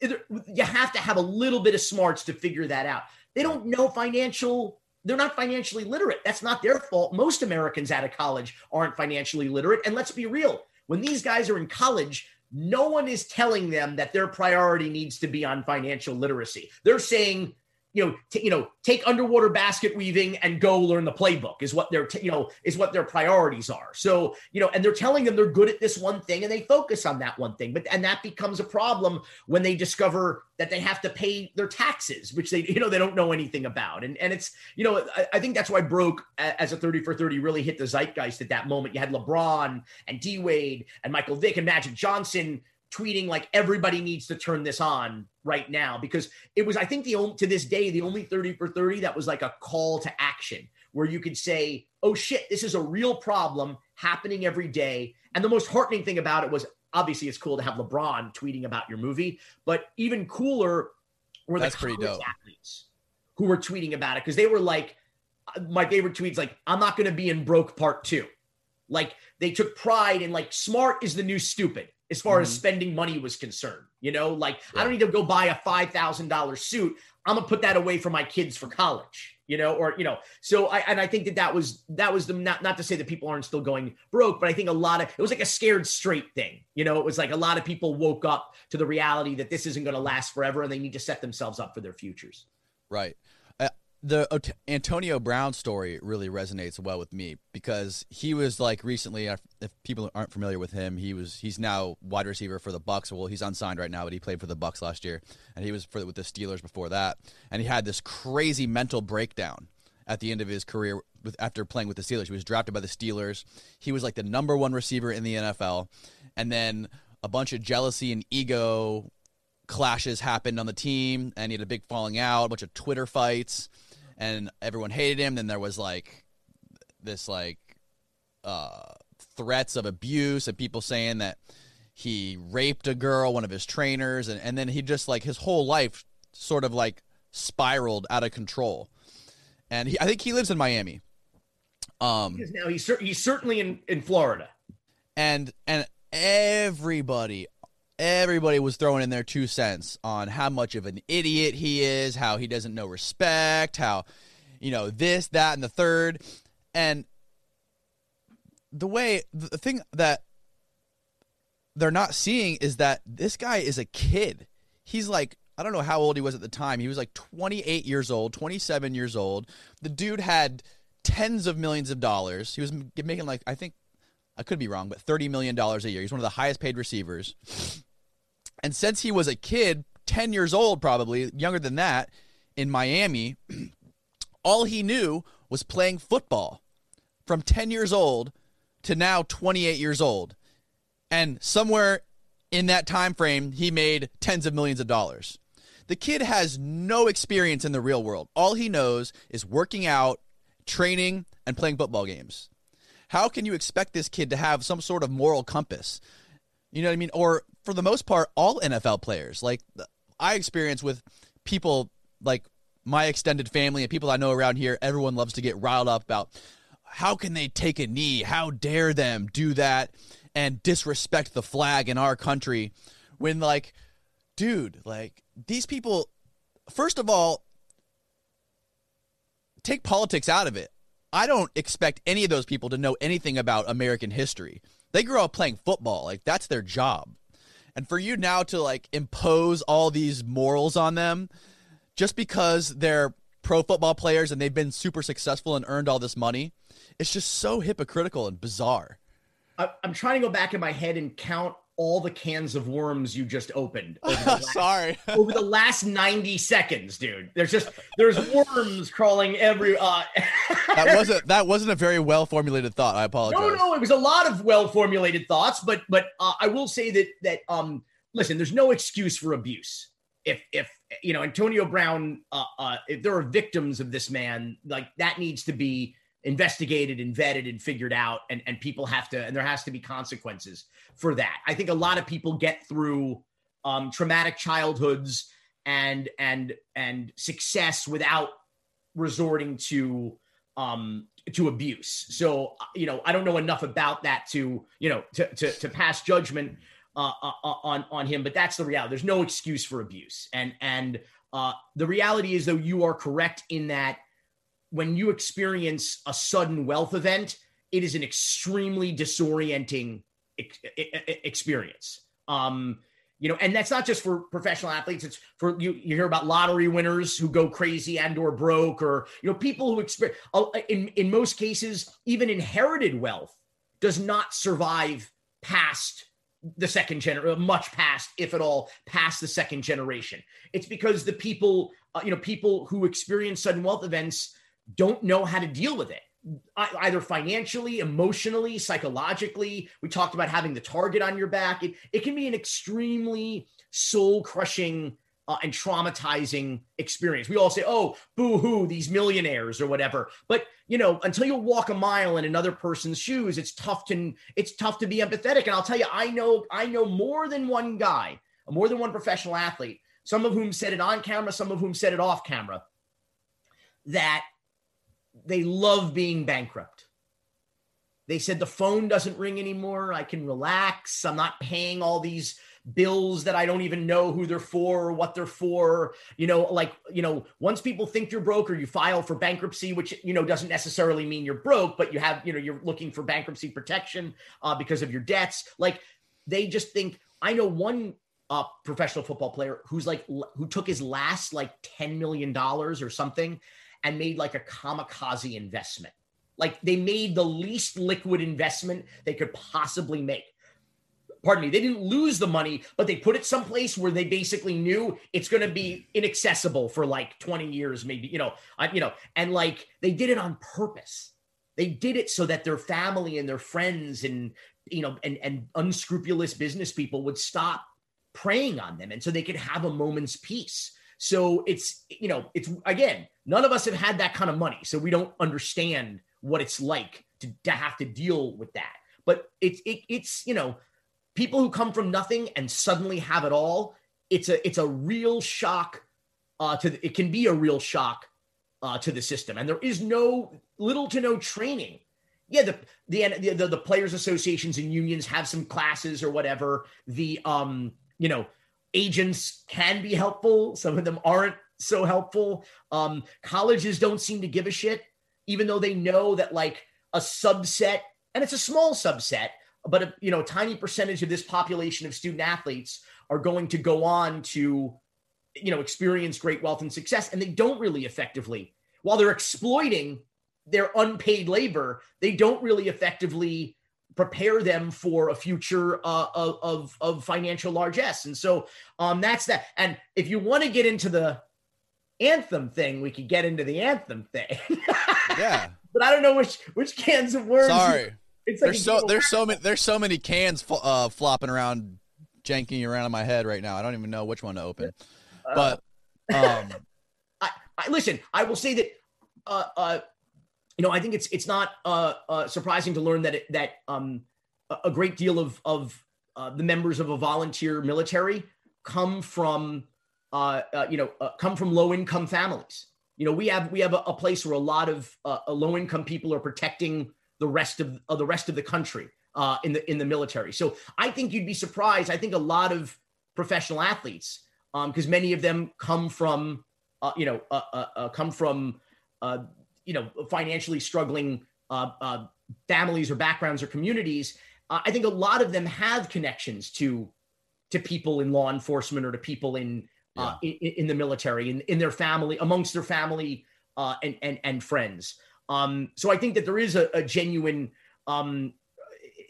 you have to have a little bit of smarts to figure that out. They don't know financial, they're not financially literate. That's not their fault. Most Americans out of college aren't financially literate. And let's be real when these guys are in college, no one is telling them that their priority needs to be on financial literacy. They're saying, you know, t- you know, take underwater basket weaving and go learn the playbook is what their, t- you know, is what their priorities are. So, you know, and they're telling them they're good at this one thing and they focus on that one thing. But and that becomes a problem when they discover that they have to pay their taxes, which they, you know, they don't know anything about. And and it's, you know, I, I think that's why broke as a 30 for 30 really hit the zeitgeist at that moment. You had LeBron and D Wade and Michael Vick and Magic Johnson tweeting like everybody needs to turn this on right now because it was I think the only to this day the only 30 for 30 that was like a call to action where you could say oh shit this is a real problem happening every day. And the most heartening thing about it was obviously it's cool to have LeBron tweeting about your movie but even cooler were the pretty dope. athletes who were tweeting about it because they were like uh, my favorite tweets like I'm not going to be in broke part 2 like they took pride in like smart is the new stupid as far mm-hmm. as spending money was concerned. You know, like yeah. I don't need to go buy a five thousand dollar suit. I'm gonna put that away for my kids for college. You know, or you know, so I and I think that that was that was the not not to say that people aren't still going broke, but I think a lot of it was like a scared straight thing. You know, it was like a lot of people woke up to the reality that this isn't going to last forever, and they need to set themselves up for their futures. Right the Antonio Brown story really resonates well with me because he was like recently. If people aren't familiar with him, he was he's now wide receiver for the Bucs. Well, he's unsigned right now, but he played for the Bucs last year, and he was for with the Steelers before that. And he had this crazy mental breakdown at the end of his career with after playing with the Steelers. He was drafted by the Steelers. He was like the number one receiver in the NFL, and then a bunch of jealousy and ego clashes happened on the team, and he had a big falling out, a bunch of Twitter fights and everyone hated him. Then there was like this like uh, threats of abuse and people saying that he raped a girl, one of his trainers, and, and then he just like his whole life sort of like spiraled out of control. And he, I think he lives in Miami. Um, he now he's he's certainly in in Florida. And and everybody everybody was throwing in their two cents on how much of an idiot he is, how he doesn't know respect, how, you know, this, that, and the third. And the way, the thing that they're not seeing is that this guy is a kid. He's like, I don't know how old he was at the time. He was like 28 years old, 27 years old. The dude had tens of millions of dollars. He was making like, I think, I could be wrong, but $30 million a year. He's one of the highest paid receivers. And since he was a kid, 10 years old, probably younger than that, in Miami, all he knew was playing football from 10 years old to now 28 years old. And somewhere in that time frame, he made tens of millions of dollars. The kid has no experience in the real world. All he knows is working out, training, and playing football games. How can you expect this kid to have some sort of moral compass? You know what I mean? Or for the most part, all NFL players. Like I experience with people like my extended family and people I know around here, everyone loves to get riled up about how can they take a knee? How dare them do that and disrespect the flag in our country when like dude, like these people first of all take politics out of it. I don't expect any of those people to know anything about American history. They grew up playing football, like that's their job. And for you now to like impose all these morals on them just because they're pro football players and they've been super successful and earned all this money, it's just so hypocritical and bizarre. I'm trying to go back in my head and count all the cans of worms you just opened. Last, Sorry. over the last 90 seconds, dude. There's just there's worms crawling every uh That wasn't that wasn't a very well formulated thought. I apologize. No, no, it was a lot of well formulated thoughts, but but uh, I will say that that um listen, there's no excuse for abuse. If if you know Antonio Brown uh, uh if there are victims of this man, like that needs to be investigated and vetted and figured out and, and people have to and there has to be consequences for that. I think a lot of people get through um, traumatic childhoods and and and success without resorting to um to abuse. So you know i don't know enough about that to you know to to, to pass judgment uh, uh, on on him but that's the reality. There's no excuse for abuse. And and uh the reality is though you are correct in that when you experience a sudden wealth event, it is an extremely disorienting ex- experience. Um, you know, and that's not just for professional athletes. It's for you. You hear about lottery winners who go crazy and or broke, or you know, people who experience. Uh, in in most cases, even inherited wealth does not survive past the second generation, much past, if at all, past the second generation. It's because the people, uh, you know, people who experience sudden wealth events don't know how to deal with it either financially, emotionally, psychologically. We talked about having the target on your back. It, it can be an extremely soul crushing uh, and traumatizing experience. We all say, oh, boo hoo, these millionaires or whatever. But, you know, until you walk a mile in another person's shoes, it's tough to, it's tough to be empathetic. And I'll tell you, I know, I know more than one guy, more than one professional athlete, some of whom said it on camera, some of whom said it off camera, that they love being bankrupt. They said the phone doesn't ring anymore. I can relax. I'm not paying all these bills that I don't even know who they're for or what they're for. You know, like, you know, once people think you're broke or you file for bankruptcy, which, you know, doesn't necessarily mean you're broke, but you have, you know, you're looking for bankruptcy protection uh, because of your debts. Like, they just think, I know one uh, professional football player who's like, who took his last like $10 million or something and made like a kamikaze investment. Like they made the least liquid investment they could possibly make. Pardon me, they didn't lose the money, but they put it someplace where they basically knew it's going to be inaccessible for like 20 years, maybe, you know, I, you know, and like they did it on purpose. They did it so that their family and their friends and, you know, and, and unscrupulous business people would stop preying on them. And so they could have a moment's peace. So it's, you know, it's again, None of us have had that kind of money, so we don't understand what it's like to, to have to deal with that. But it's it, it's you know people who come from nothing and suddenly have it all. It's a it's a real shock. Uh, to the, it can be a real shock uh, to the system, and there is no little to no training. Yeah, the, the the the players' associations and unions have some classes or whatever. The um you know agents can be helpful. Some of them aren't so helpful. Um, colleges don't seem to give a shit, even though they know that like a subset, and it's a small subset, but a, you know, a tiny percentage of this population of student athletes are going to go on to, you know, experience great wealth and success, and they don't really effectively, while they're exploiting their unpaid labor, they don't really effectively prepare them for a future uh, of, of financial largesse. And so um, that's that. And if you want to get into the anthem thing, we could get into the anthem thing. yeah. But I don't know which which cans of worms. Sorry. It's like there's so there's so many there's so many cans uh, flopping around, janking around in my head right now. I don't even know which one to open. Uh, but um, I, I listen. I will say that uh, uh, you know I think it's it's not uh, uh surprising to learn that it, that um a great deal of of uh, the members of a volunteer military come from uh, uh, you know uh, come from low income families. You know, we have we have a, a place where a lot of low income people are protecting the rest of the rest of the country in the in the military. So I think you'd be surprised. I think a lot of professional athletes, because um, many of them come from you know come from you know financially struggling families or backgrounds or communities. I think a lot of them have connections to to people in law enforcement or to people in uh, in, in, the military, in, in their family, amongst their family uh, and, and, and friends. Um, so I think that there is a, a genuine, um,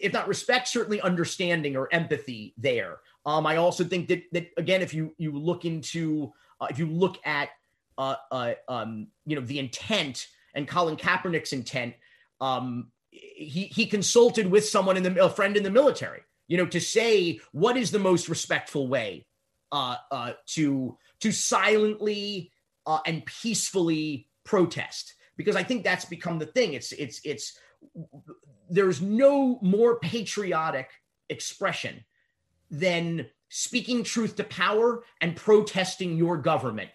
if not respect, certainly understanding or empathy there. Um, I also think that that again, if you you look into, uh, if you look at, uh, uh, um, you know, the intent and Colin Kaepernick's intent, um, he he consulted with someone in the a friend in the military, you know, to say what is the most respectful way uh, uh, to to silently uh, and peacefully protest because I think that's become the thing. It's it's it's there's no more patriotic expression than speaking truth to power and protesting your government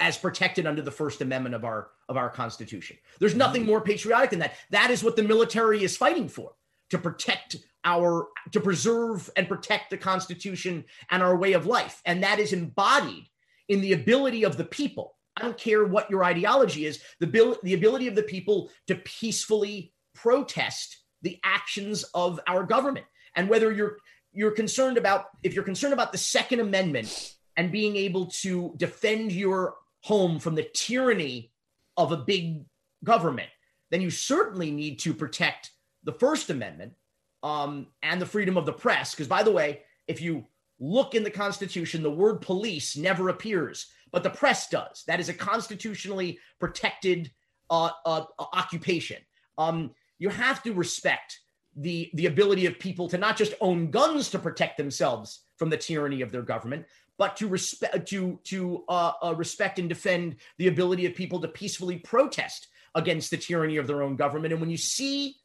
as protected under the first amendment of our of our constitution. There's mm-hmm. nothing more patriotic than that. That is what the military is fighting for to protect our to preserve and protect the constitution and our way of life. And that is embodied in the ability of the people. I don't care what your ideology is the bill the ability of the people to peacefully protest the actions of our government. And whether you're you're concerned about if you're concerned about the second amendment and being able to defend your home from the tyranny of a big government then you certainly need to protect the first amendment um, and the freedom of the press. Because, by the way, if you look in the Constitution, the word police never appears, but the press does. That is a constitutionally protected uh, uh, occupation. Um, you have to respect the the ability of people to not just own guns to protect themselves from the tyranny of their government, but to respect to to uh, uh, respect and defend the ability of people to peacefully protest against the tyranny of their own government. And when you see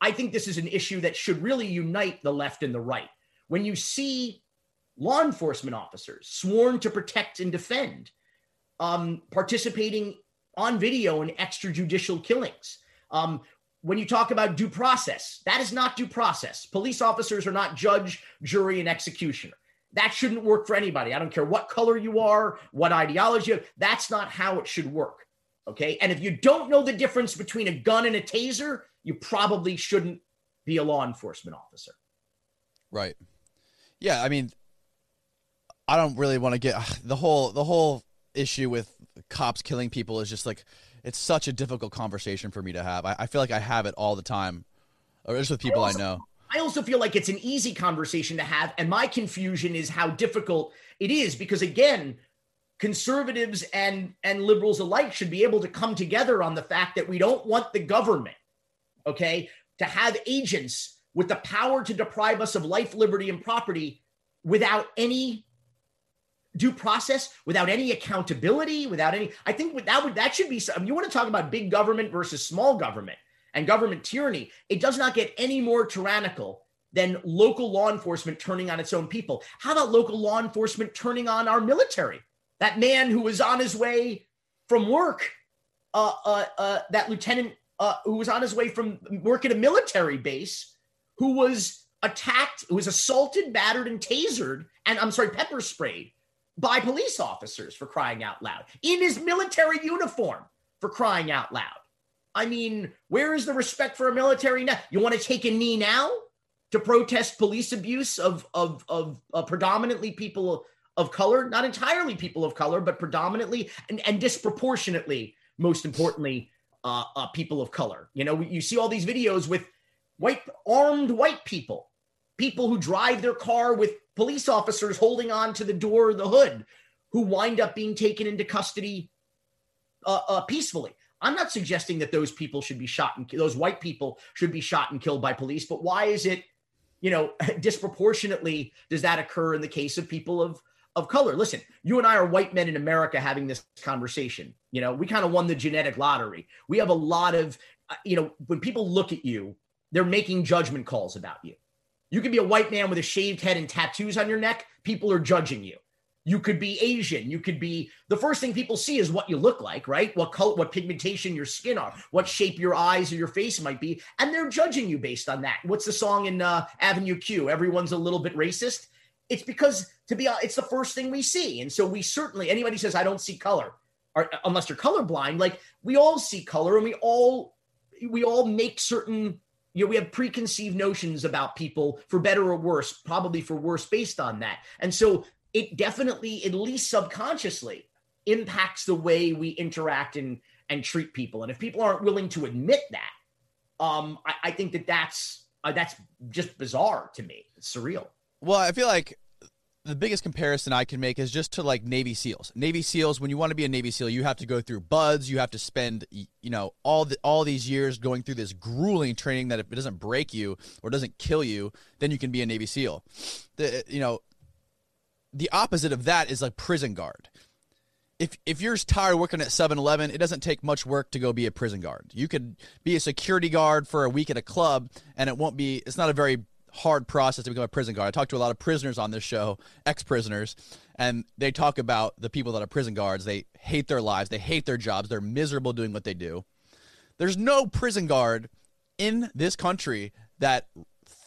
I think this is an issue that should really unite the left and the right. When you see law enforcement officers sworn to protect and defend, um, participating on video in extrajudicial killings, um, when you talk about due process, that is not due process. Police officers are not judge, jury, and executioner. That shouldn't work for anybody. I don't care what color you are, what ideology. That's not how it should work. Okay. And if you don't know the difference between a gun and a taser, you probably shouldn't be a law enforcement officer. Right. Yeah, I mean I don't really want to get the whole the whole issue with cops killing people is just like it's such a difficult conversation for me to have. I, I feel like I have it all the time, or just with people I, also, I know. I also feel like it's an easy conversation to have, and my confusion is how difficult it is because again, conservatives and and liberals alike should be able to come together on the fact that we don't want the government okay, to have agents with the power to deprive us of life, liberty, and property without any due process, without any accountability, without any. I think that would that should be. Some, you want to talk about big government versus small government and government tyranny. It does not get any more tyrannical than local law enforcement turning on its own people. How about local law enforcement turning on our military? That man who was on his way from work, uh, uh, uh, that lieutenant uh, who was on his way from work at a military base, who was attacked, who was assaulted, battered, and tasered, and I'm sorry, pepper sprayed by police officers for crying out loud in his military uniform for crying out loud. I mean, where is the respect for a military now? You want to take a knee now to protest police abuse of of of uh, predominantly people of color, not entirely people of color, but predominantly and, and disproportionately, most importantly, uh, uh, people of color. You know, you see all these videos with white armed white people, people who drive their car with police officers holding on to the door of the hood, who wind up being taken into custody uh, uh, peacefully. I'm not suggesting that those people should be shot and those white people should be shot and killed by police, but why is it, you know, disproportionately does that occur in the case of people of of color. Listen, you and I are white men in America having this conversation. You know, we kind of won the genetic lottery. We have a lot of, uh, you know, when people look at you, they're making judgment calls about you. You can be a white man with a shaved head and tattoos on your neck. People are judging you. You could be Asian. You could be the first thing people see is what you look like, right? What color, what pigmentation your skin are, what shape your eyes or your face might be, and they're judging you based on that. What's the song in uh, Avenue Q? Everyone's a little bit racist. It's because to be honest, it's the first thing we see, and so we certainly anybody says I don't see color, or unless you're colorblind, like we all see color, and we all we all make certain you know we have preconceived notions about people for better or worse probably for worse based on that and so it definitely, at least subconsciously, impacts the way we interact and and treat people. And if people aren't willing to admit that, um, I, I think that that's uh, that's just bizarre to me. It's surreal. Well, I feel like the biggest comparison I can make is just to like Navy SEALs. Navy SEAls, when you want to be a Navy SEAL, you have to go through BUD/S. You have to spend, you know, all the all these years going through this grueling training that if it doesn't break you or doesn't kill you, then you can be a Navy SEAL. The, you know, the opposite of that is a prison guard. If if you're tired working at 7-Eleven, it doesn't take much work to go be a prison guard. You could be a security guard for a week at a club, and it won't be. It's not a very hard process to become a prison guard. I talked to a lot of prisoners on this show, ex-prisoners, and they talk about the people that are prison guards. They hate their lives, they hate their jobs, they're miserable doing what they do. There's no prison guard in this country that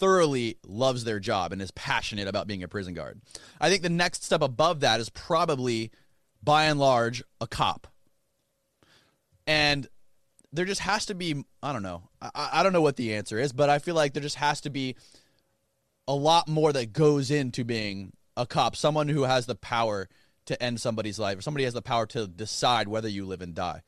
thoroughly loves their job and is passionate about being a prison guard. I think the next step above that is probably, by and large, a cop. And there just has to be, I don't know, I, I don't know what the answer is, but I feel like there just has to be a lot more that goes into being a cop, someone who has the power to end somebody's life, or somebody has the power to decide whether you live and die.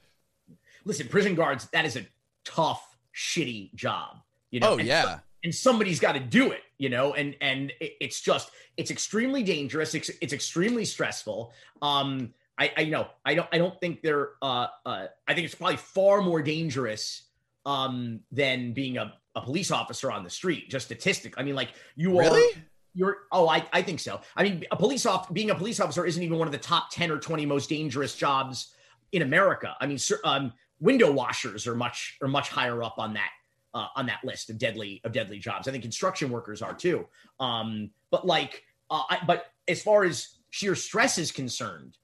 Listen, prison guards, that is a tough, shitty job. You know, oh yeah and somebody's got to do it you know and and it's just it's extremely dangerous it's, it's extremely stressful. Um I, I you know i don't i don't think they're uh uh i think it's probably far more dangerous um than being a, a police officer on the street just statistic i mean like you really? are you're oh I, I think so. I mean a police off being a police officer isn't even one of the top 10 or 20 most dangerous jobs in america. I mean um window washers are much are much higher up on that uh, on that list of deadly of deadly jobs. I think construction workers are too. Um, but like, uh, I, but as far as sheer stress is concerned,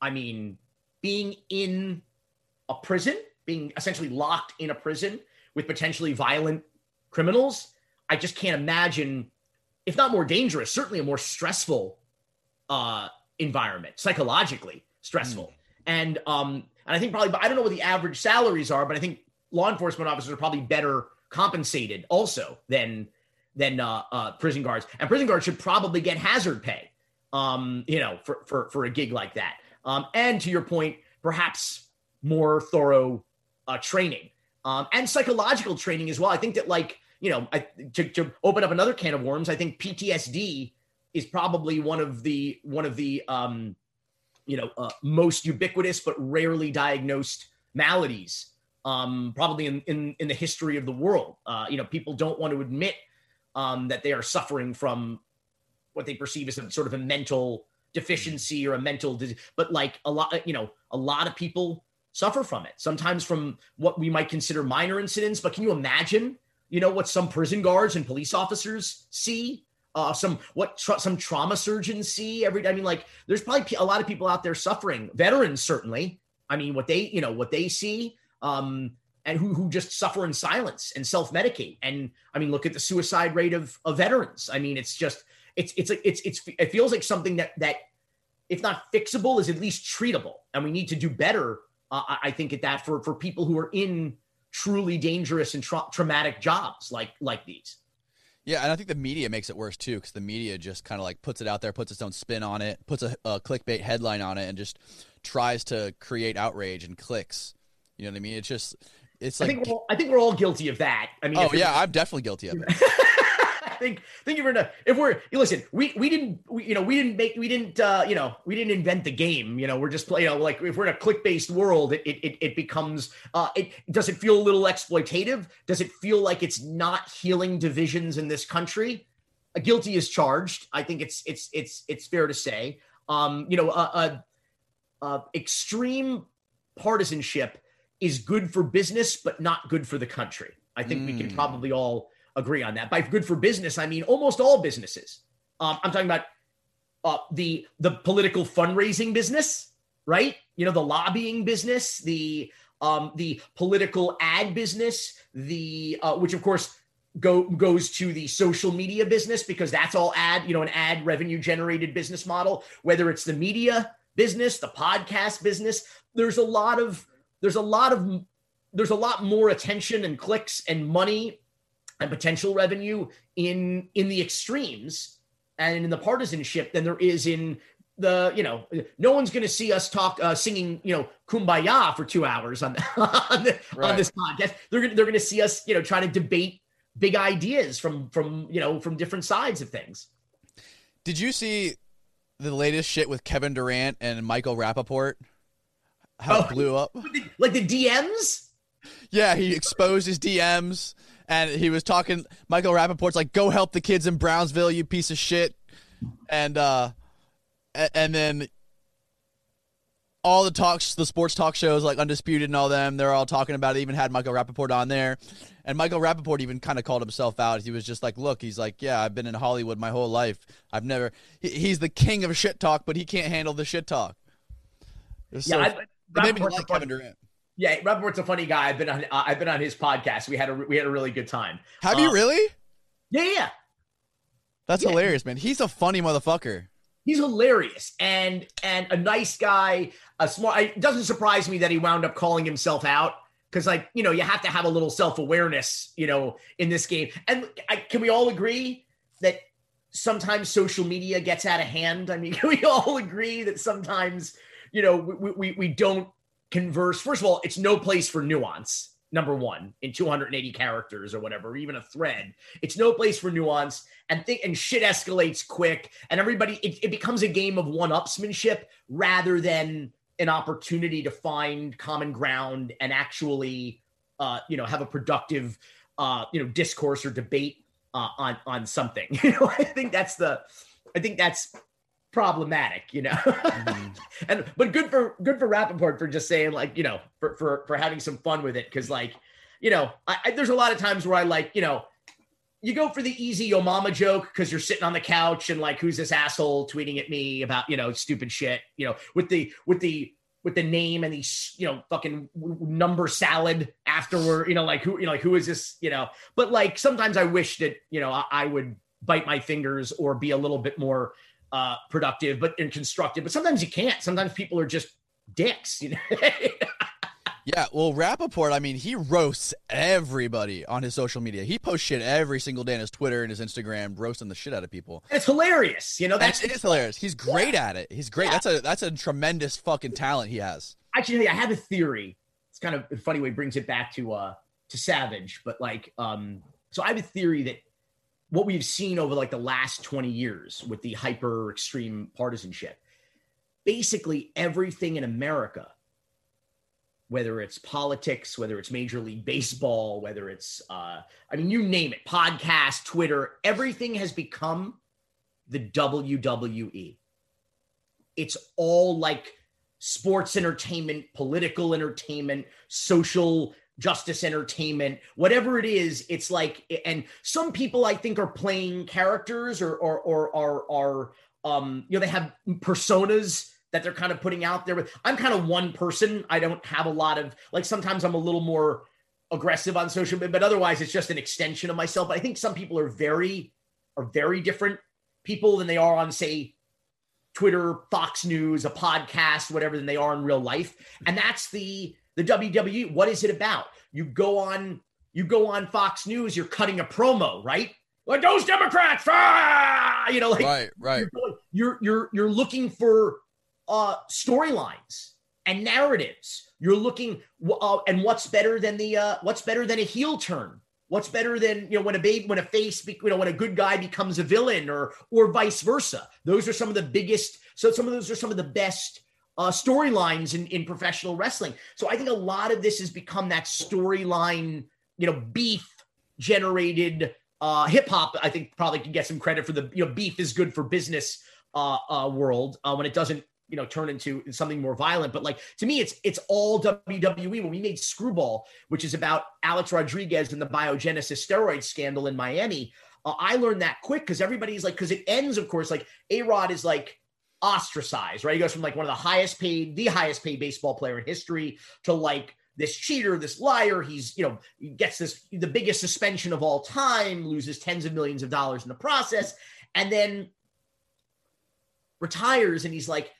I mean, being in a prison, being essentially locked in a prison with potentially violent criminals, I just can't imagine, if not more dangerous, certainly a more stressful uh, environment, psychologically stressful. Mm. And um, and I think probably, but I don't know what the average salaries are, but I think law enforcement officers are probably better compensated also than than uh, uh, prison guards. And prison guards should probably get hazard pay, um, you know, for for for a gig like that. Um, and to your point, perhaps more thorough uh, training um, and psychological training as well. I think that like you know, I, to, to open up another can of worms, I think PTSD is probably one of the one of the um, you know uh, most ubiquitous but rarely diagnosed maladies um, probably in, in, in the history of the world. Uh, you know, people don't want to admit um, that they are suffering from what they perceive as a sort of a mental deficiency or a mental. But like a lot, you know, a lot of people suffer from it. Sometimes from what we might consider minor incidents. But can you imagine, you know, what some prison guards and police officers see? Uh, some what tra- some trauma surgeons see every. I mean, like there's probably a lot of people out there suffering. Veterans certainly. I mean, what they you know what they see um, and who who just suffer in silence and self medicate. And I mean, look at the suicide rate of, of veterans. I mean, it's just it's it's it's it's it feels like something that that if not fixable is at least treatable, and we need to do better. Uh, I think at that for for people who are in truly dangerous and tra- traumatic jobs like like these. Yeah, and I think the media makes it worse too, because the media just kind of like puts it out there, puts its own spin on it, puts a, a clickbait headline on it, and just tries to create outrage and clicks. You know what I mean? It's just it's like I think we're all, I think we're all guilty of that. I mean, oh yeah, I'm definitely guilty of it. I think think we're if we're listen, we we didn't we, you know we didn't make we didn't uh, you know we didn't invent the game. You know we're just you know like if we're in a click based world, it it it becomes uh, it does it feel a little exploitative? Does it feel like it's not healing divisions in this country? A guilty is charged. I think it's it's it's it's fair to say. Um, you know, a, a, a extreme partisanship is good for business, but not good for the country. I think mm. we can hmm. probably all agree on that. By good for business, I mean almost all businesses. Um, I'm talking about uh, the the political fundraising business, right? You know, the lobbying business, the um, the political ad business, the uh, which of course go goes to the social media business because that's all ad, you know, an ad revenue generated business model. Whether it's the media business, the podcast business, there's a lot of there's a lot of there's a lot more attention and clicks and money and potential revenue in in the extremes and in the partisanship than there is in the you know no one's going to see us talk uh, singing you know kumbaya for two hours on on, the, right. on this podcast. They're gonna, they're going to see us you know trying to debate big ideas from from you know from different sides of things. Did you see the latest shit with kevin durant and michael rapaport how oh, it blew up like the dms yeah he exposed his dms and he was talking. Michael Rapaport's like, "Go help the kids in Brownsville, you piece of shit," and uh, and then all the talks, the sports talk shows like Undisputed and all them, they're all talking about it. Even had Michael Rapaport on there. And Michael Rapaport even kind of called himself out. He was just like, look, he's like, yeah, I've been in Hollywood my whole life. I've never, he, he's the king of shit talk, but he can't handle the shit talk. yeah, so, I, made me like Kevin Durant. Yeah, Rapaport's a funny guy. I've been on. Uh, I've been on his podcast. We had a we had a really good time. Have um, you really? Yeah, yeah. That's yeah. hilarious, man. He's a funny motherfucker. He's hilarious and and a nice guy. A smart. It doesn't surprise me that he wound up calling himself out because, like, you know, you have to have a little self awareness, you know, in this game. And I, can we all agree that sometimes social media gets out of hand? I mean, can we all agree that sometimes, you know, we we, we don't converse. First of all, it's no place for nuance. Number one, in 280 characters or whatever, or even a thread, it's no place for nuance. And think and shit escalates quick, and everybody it, it becomes a game of one-upsmanship rather than an opportunity to find common ground and actually, uh, you know, have a productive, uh, you know, discourse or debate uh, on on something. You know, I think that's the, I think that's problematic, you know. mm-hmm. And but good for good for Rapaport for just saying like, you know, for for for having some fun with it because like, you know, I, I, there's a lot of times where I like, you know, you go for the easy yo mama joke because you're sitting on the couch and like, who's this asshole tweeting at me about you know stupid shit, you know, with the with the with the name and the you know fucking number salad afterward, you know, like who you know like who is this, you know? But like sometimes I wish that you know I, I would bite my fingers or be a little bit more uh, productive, but and constructive. But sometimes you can't. Sometimes people are just dicks. You know. yeah, well, Rapaport, I mean, he roasts everybody on his social media. He posts shit every single day on his Twitter and his Instagram, roasting the shit out of people. it's hilarious, you know. That's it is hilarious. He's great yeah. at it. He's great. Yeah. That's a that's a tremendous fucking talent he has. Actually, I have a theory. It's kind of a funny way brings it back to uh to Savage, but like um, so I have a theory that what we've seen over like the last 20 years with the hyper extreme partisanship. Basically, everything in America, whether it's politics, whether it's Major League Baseball, whether it's, uh, I mean, you name it, podcast, Twitter, everything has become the WWE. It's all like sports entertainment, political entertainment, social justice entertainment whatever it is it's like and some people i think are playing characters or or or are are um you know they have personas that they're kind of putting out there. I'm kind of one person. I don't have a lot of like sometimes i'm a little more aggressive on social media but otherwise it's just an extension of myself. But i think some people are very are very different people than they are on say twitter fox news a podcast whatever than they are in real life. And that's the the WWE, what is it about? You go on, you go on Fox News, you're cutting a promo, right? Like those Democrats, ah! you know, like right, right. You're you're you're, you're looking for uh storylines and narratives. You're looking, uh, and what's better than the uh, what's better than a heel turn? What's better than you know when a baby when a face you know when a good guy becomes a villain or or vice versa? Those are some of the biggest. So some of those are some of the best uh, storylines in, in professional wrestling. So I think a lot of this has become that storyline, you know, beef generated uh, hip hop. I think probably can get some credit for the you know beef is good for business uh, uh, world uh, when it doesn't you know turn into something more violent but like to me it's it's all WWE when we made Screwball which is about Alex Rodriguez and the biogenesis steroid scandal in Miami uh, I learned that quick because everybody's like because it ends of course like A-Rod is like ostracized right he goes from like one of the highest paid the highest paid baseball player in history to like this cheater, this liar. He's, you know, he gets this the biggest suspension of all time, loses tens of millions of dollars in the process, and then retires. And he's like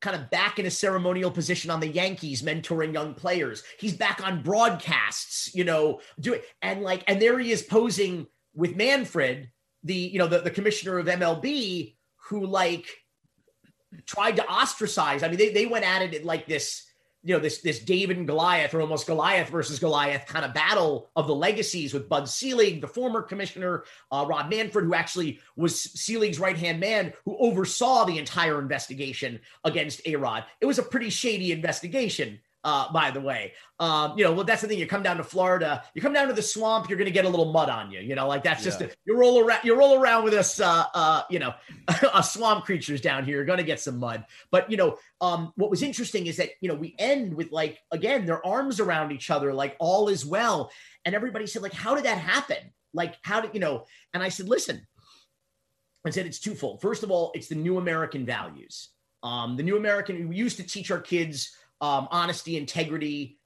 kind of back in a ceremonial position on the Yankees, mentoring young players. He's back on broadcasts, you know, doing and like, and there he is posing with Manfred, the, you know, the, the commissioner of MLB, who like tried to ostracize. I mean, they, they went at it like this you know this this David and Goliath or almost Goliath versus Goliath kind of battle of the legacies with Bud Selig, the former commissioner, uh, Rob Manfred, who actually was Selig's right hand man, who oversaw the entire investigation against A Rod. It was a pretty shady investigation uh, by the way. Um, you know, well, that's the thing. You come down to Florida, you come down to the swamp, you're going to get a little mud on you. You know, like that's just a, you roll around. You roll around with us, uh, uh, you know, a swamp creatures down here. You're going to get some mud. But you know, um, what was interesting is that you know we end with like again their arms around each other, like all is well, and everybody said like, how did that happen? Like, how did you know? And I said, listen. I said it's twofold. First of all, it's the new American values. Um, the new American. We used to teach our kids um, honesty, integrity,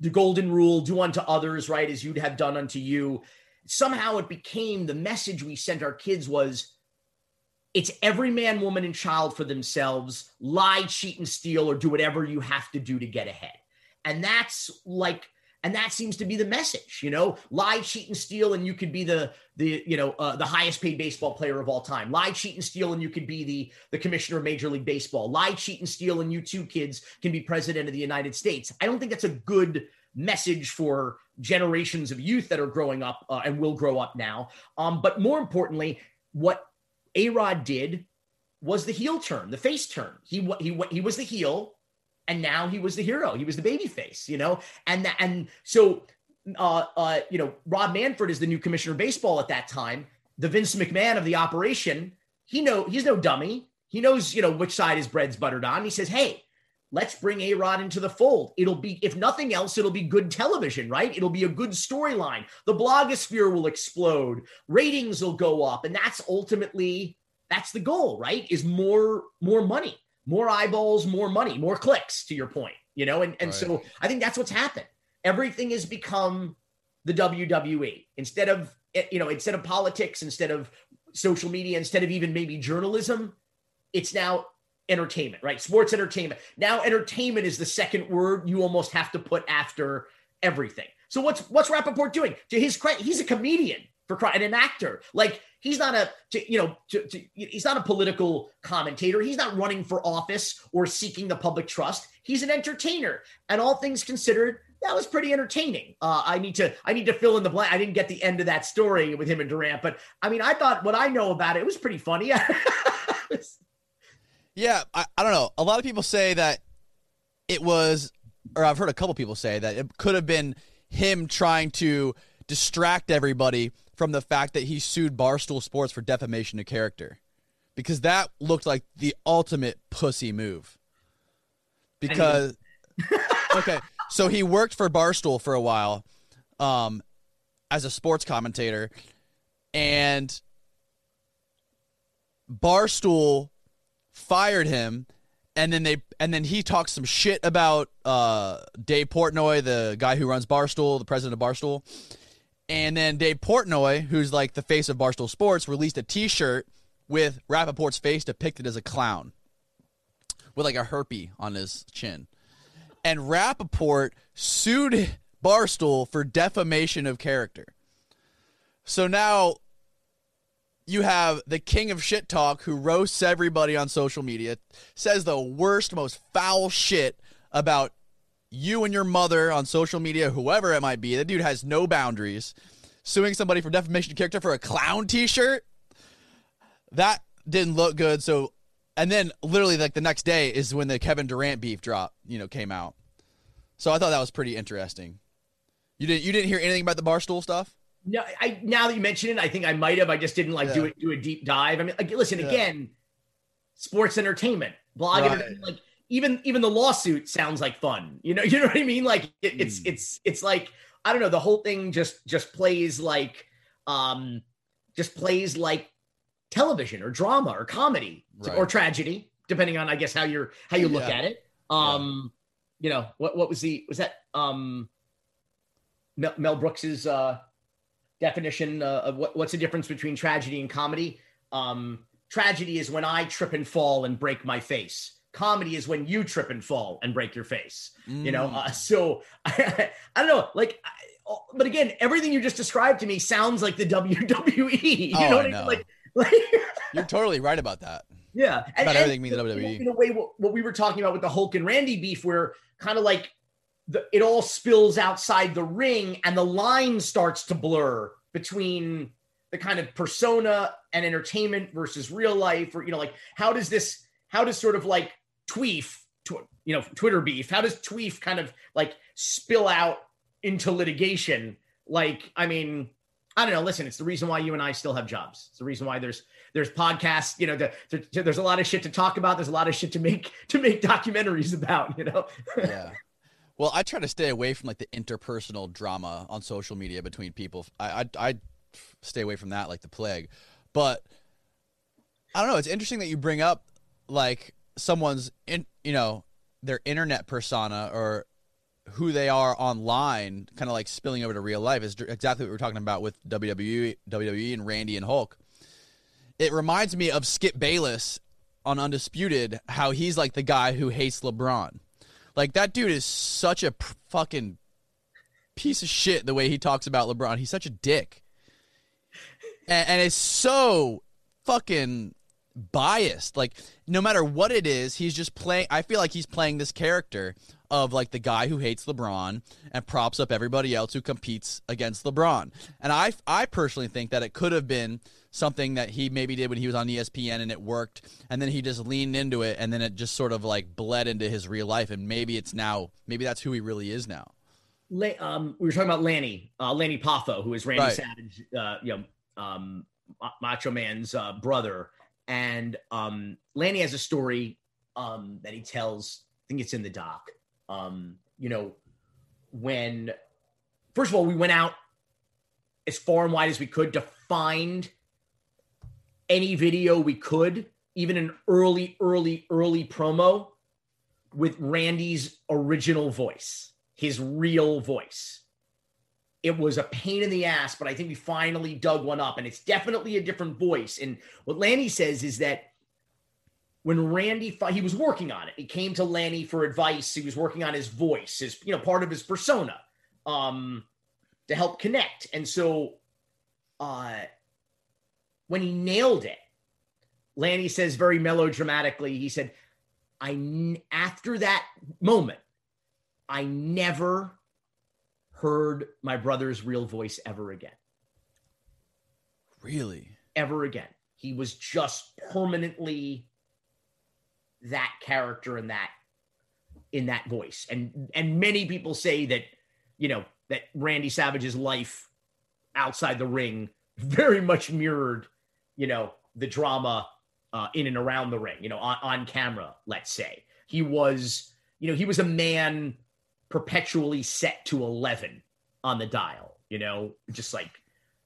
the golden rule, do unto others, right, as you'd have done unto you. Somehow it became the message we sent our kids was it's every man, woman, and child for themselves. Lie, cheat, and steal, or do whatever you have to do to get ahead. And that's like and that seems to be the message you know? Lie cheat and steal and you could be the the you know uh, the highest paid baseball player of all time. Lie cheat and steal and you could be the the commissioner of major league baseball. Lie cheat and steal and you two kids can be president of the united states. I don't think that's a good message for generations of youth that are growing up uh, and will grow up now. Um, but more importantly what a-rod did was the heel turn the face turn. He he he was the heel and now he was the hero. He was the baby face, you know, and that, and so, uh, uh, you know, Rob Manfred is the new commissioner of baseball at that time. The Vince McMahon of the operation, he know he's no dummy. He knows, you know, which side his bread's buttered on. He says, "Hey, let's bring A Rod into the fold. It'll be, if nothing else, it'll be good television, right? It'll be a good storyline. The blogosphere will explode, ratings will go up, and that's ultimately that's the goal, right? Is more more money more eyeballs, more money, more clicks, to your point, you know? And, and right. so I think that's what's happened. Everything has become the WWE instead of, eh, you know, instead of politics, instead of social media, instead of even maybe journalism, it's now entertainment, right? Sports entertainment. Now entertainment is the second word you almost have to put after everything. So what's what's Rapaport doing? To his credit, he's a comedian for crying, an actor. Like he's not a, to, you know, to, to, he's not a political commentator. He's not running for office or seeking the public trust. He's an entertainer, and all things considered, that was pretty entertaining. Uh, I need to, I need to fill in the blank. I didn't get the end of that story with him and Durant, but I mean, I thought what I know about it, it was pretty funny. yeah, I, I don't know. A lot of people say that it was, or I've heard a couple people say that it could have been him trying to distract everybody from the fact that he sued Barstool Sports for defamation of character. Because that looked like the ultimate pussy move. Because okay, so he worked for Barstool for a while um as a sports commentator and Barstool fired him and then they and then he talked some shit about uh Dave Portnoy, the guy who runs Barstool, the president of Barstool and then Dave Portnoy, who's like the face of Barstool Sports, released a t shirt with Rapaport's face depicted as a clown with like a herpy on his chin. And Rapaport sued Barstool for defamation of character. So now you have the king of shit talk who roasts everybody on social media, says the worst, most foul shit about you and your mother on social media, whoever it might be. That dude has no boundaries. Suing somebody for defamation of character for a clown T-shirt. That didn't look good. So, and then literally like the next day is when the Kevin Durant beef drop, you know, came out. So I thought that was pretty interesting. You didn't you didn't hear anything about the barstool stuff? No, I now that you mention it, I think I might have. I just didn't like yeah. do it do a deep dive. I mean, like, listen yeah. again, sports entertainment blogging. Right. Like even even the lawsuit sounds like fun. You know, you know what I mean? Like it, it's Hmm. it's it's like I don't know. The whole thing just just plays like um just plays like television or drama or comedy Right. or tragedy, depending on I guess how you're how you look Yeah. at it. Um, you know what what was the was that um Mel, Mel Brooks's uh definition uh, of what, what's the difference between tragedy and comedy? Um, tragedy is when I trip and fall and break my face. Comedy is when you trip and fall and break your face. You know, Mm. uh, so I, don't know, like. I, oh, but again, everything you just described to me sounds like the WWE. You Oh, know what I know. mean? Like, like You're totally right about that. yeah, and, About everything in- WWE. In a way, what, what we were talking about with the Hulk and Randy beef, where kind of like the, it all spills outside the ring, and the line starts to blur between the kind of persona and entertainment versus real life, or you know, like how does this, how does sort of like tweef, tw- you know, Twitter beef, how does tweef kind of like spill out into litigation? Like, I mean, I don't know. Listen, it's the reason why you and I still have jobs. It's the reason why there's there's podcasts. You know, the, the, there's a lot of shit to talk about. There's a lot of shit to make to make documentaries about. You know. yeah. Well, I try to stay away from like the interpersonal drama on social media between people. I I, I stay away from that like the plague. But I don't know. It's interesting that you bring up like someone's in you know their internet persona or who they are online, kind of like spilling over to real life. Is exactly what we're talking about with WWE, WWE, and Randy and Hulk. It reminds me of Skip Bayless on Undisputed, how he's like the guy who hates LeBron. Like that dude is such a fucking piece of shit. The way he talks about LeBron, he's such a dick, and, and it's so fucking biased. Like no matter what it is, he's just playing. I feel like he's playing this character of like the guy who hates LeBron and props up everybody else who competes against LeBron. And I, I personally think that it could have been something that he maybe did when he was on ESPN and it worked, and then he just leaned into it, and then it just sort of like bled into his real life, and maybe it's now, maybe that's who he really is now. Um, we were talking about Lanny, uh, Lanny Poffo, who is Randy Right. Savage, uh, you know, um, Macho Man's uh, brother, and um, Lanny has a story um, that he tells. I think it's in the doc. Um, you know, when first of all we went out as far and wide as we could to find any video we could, even an early, early, early promo with Randy's original voice, his real voice. It was a pain in the ass, but I think we finally dug one up, and it's definitely a different voice. And what Lanny says is that when Randy he was working on it, he came to Lanny for advice. He was working on his voice, his you know part of his persona, um, to help connect. And so, uh, when he nailed it, Lanny says very melodramatically, he said, I after that moment, I never heard my brother's real voice ever again. Really? Ever again. He was just permanently that character in that in that voice. And and many people say that, you know, that Randy Savage's life outside the ring very much mirrored, you know, the drama uh, in and around the ring, you know, on, on camera, let's say. He was, you know, he was a man perpetually set to 11 on the dial, you know, just like,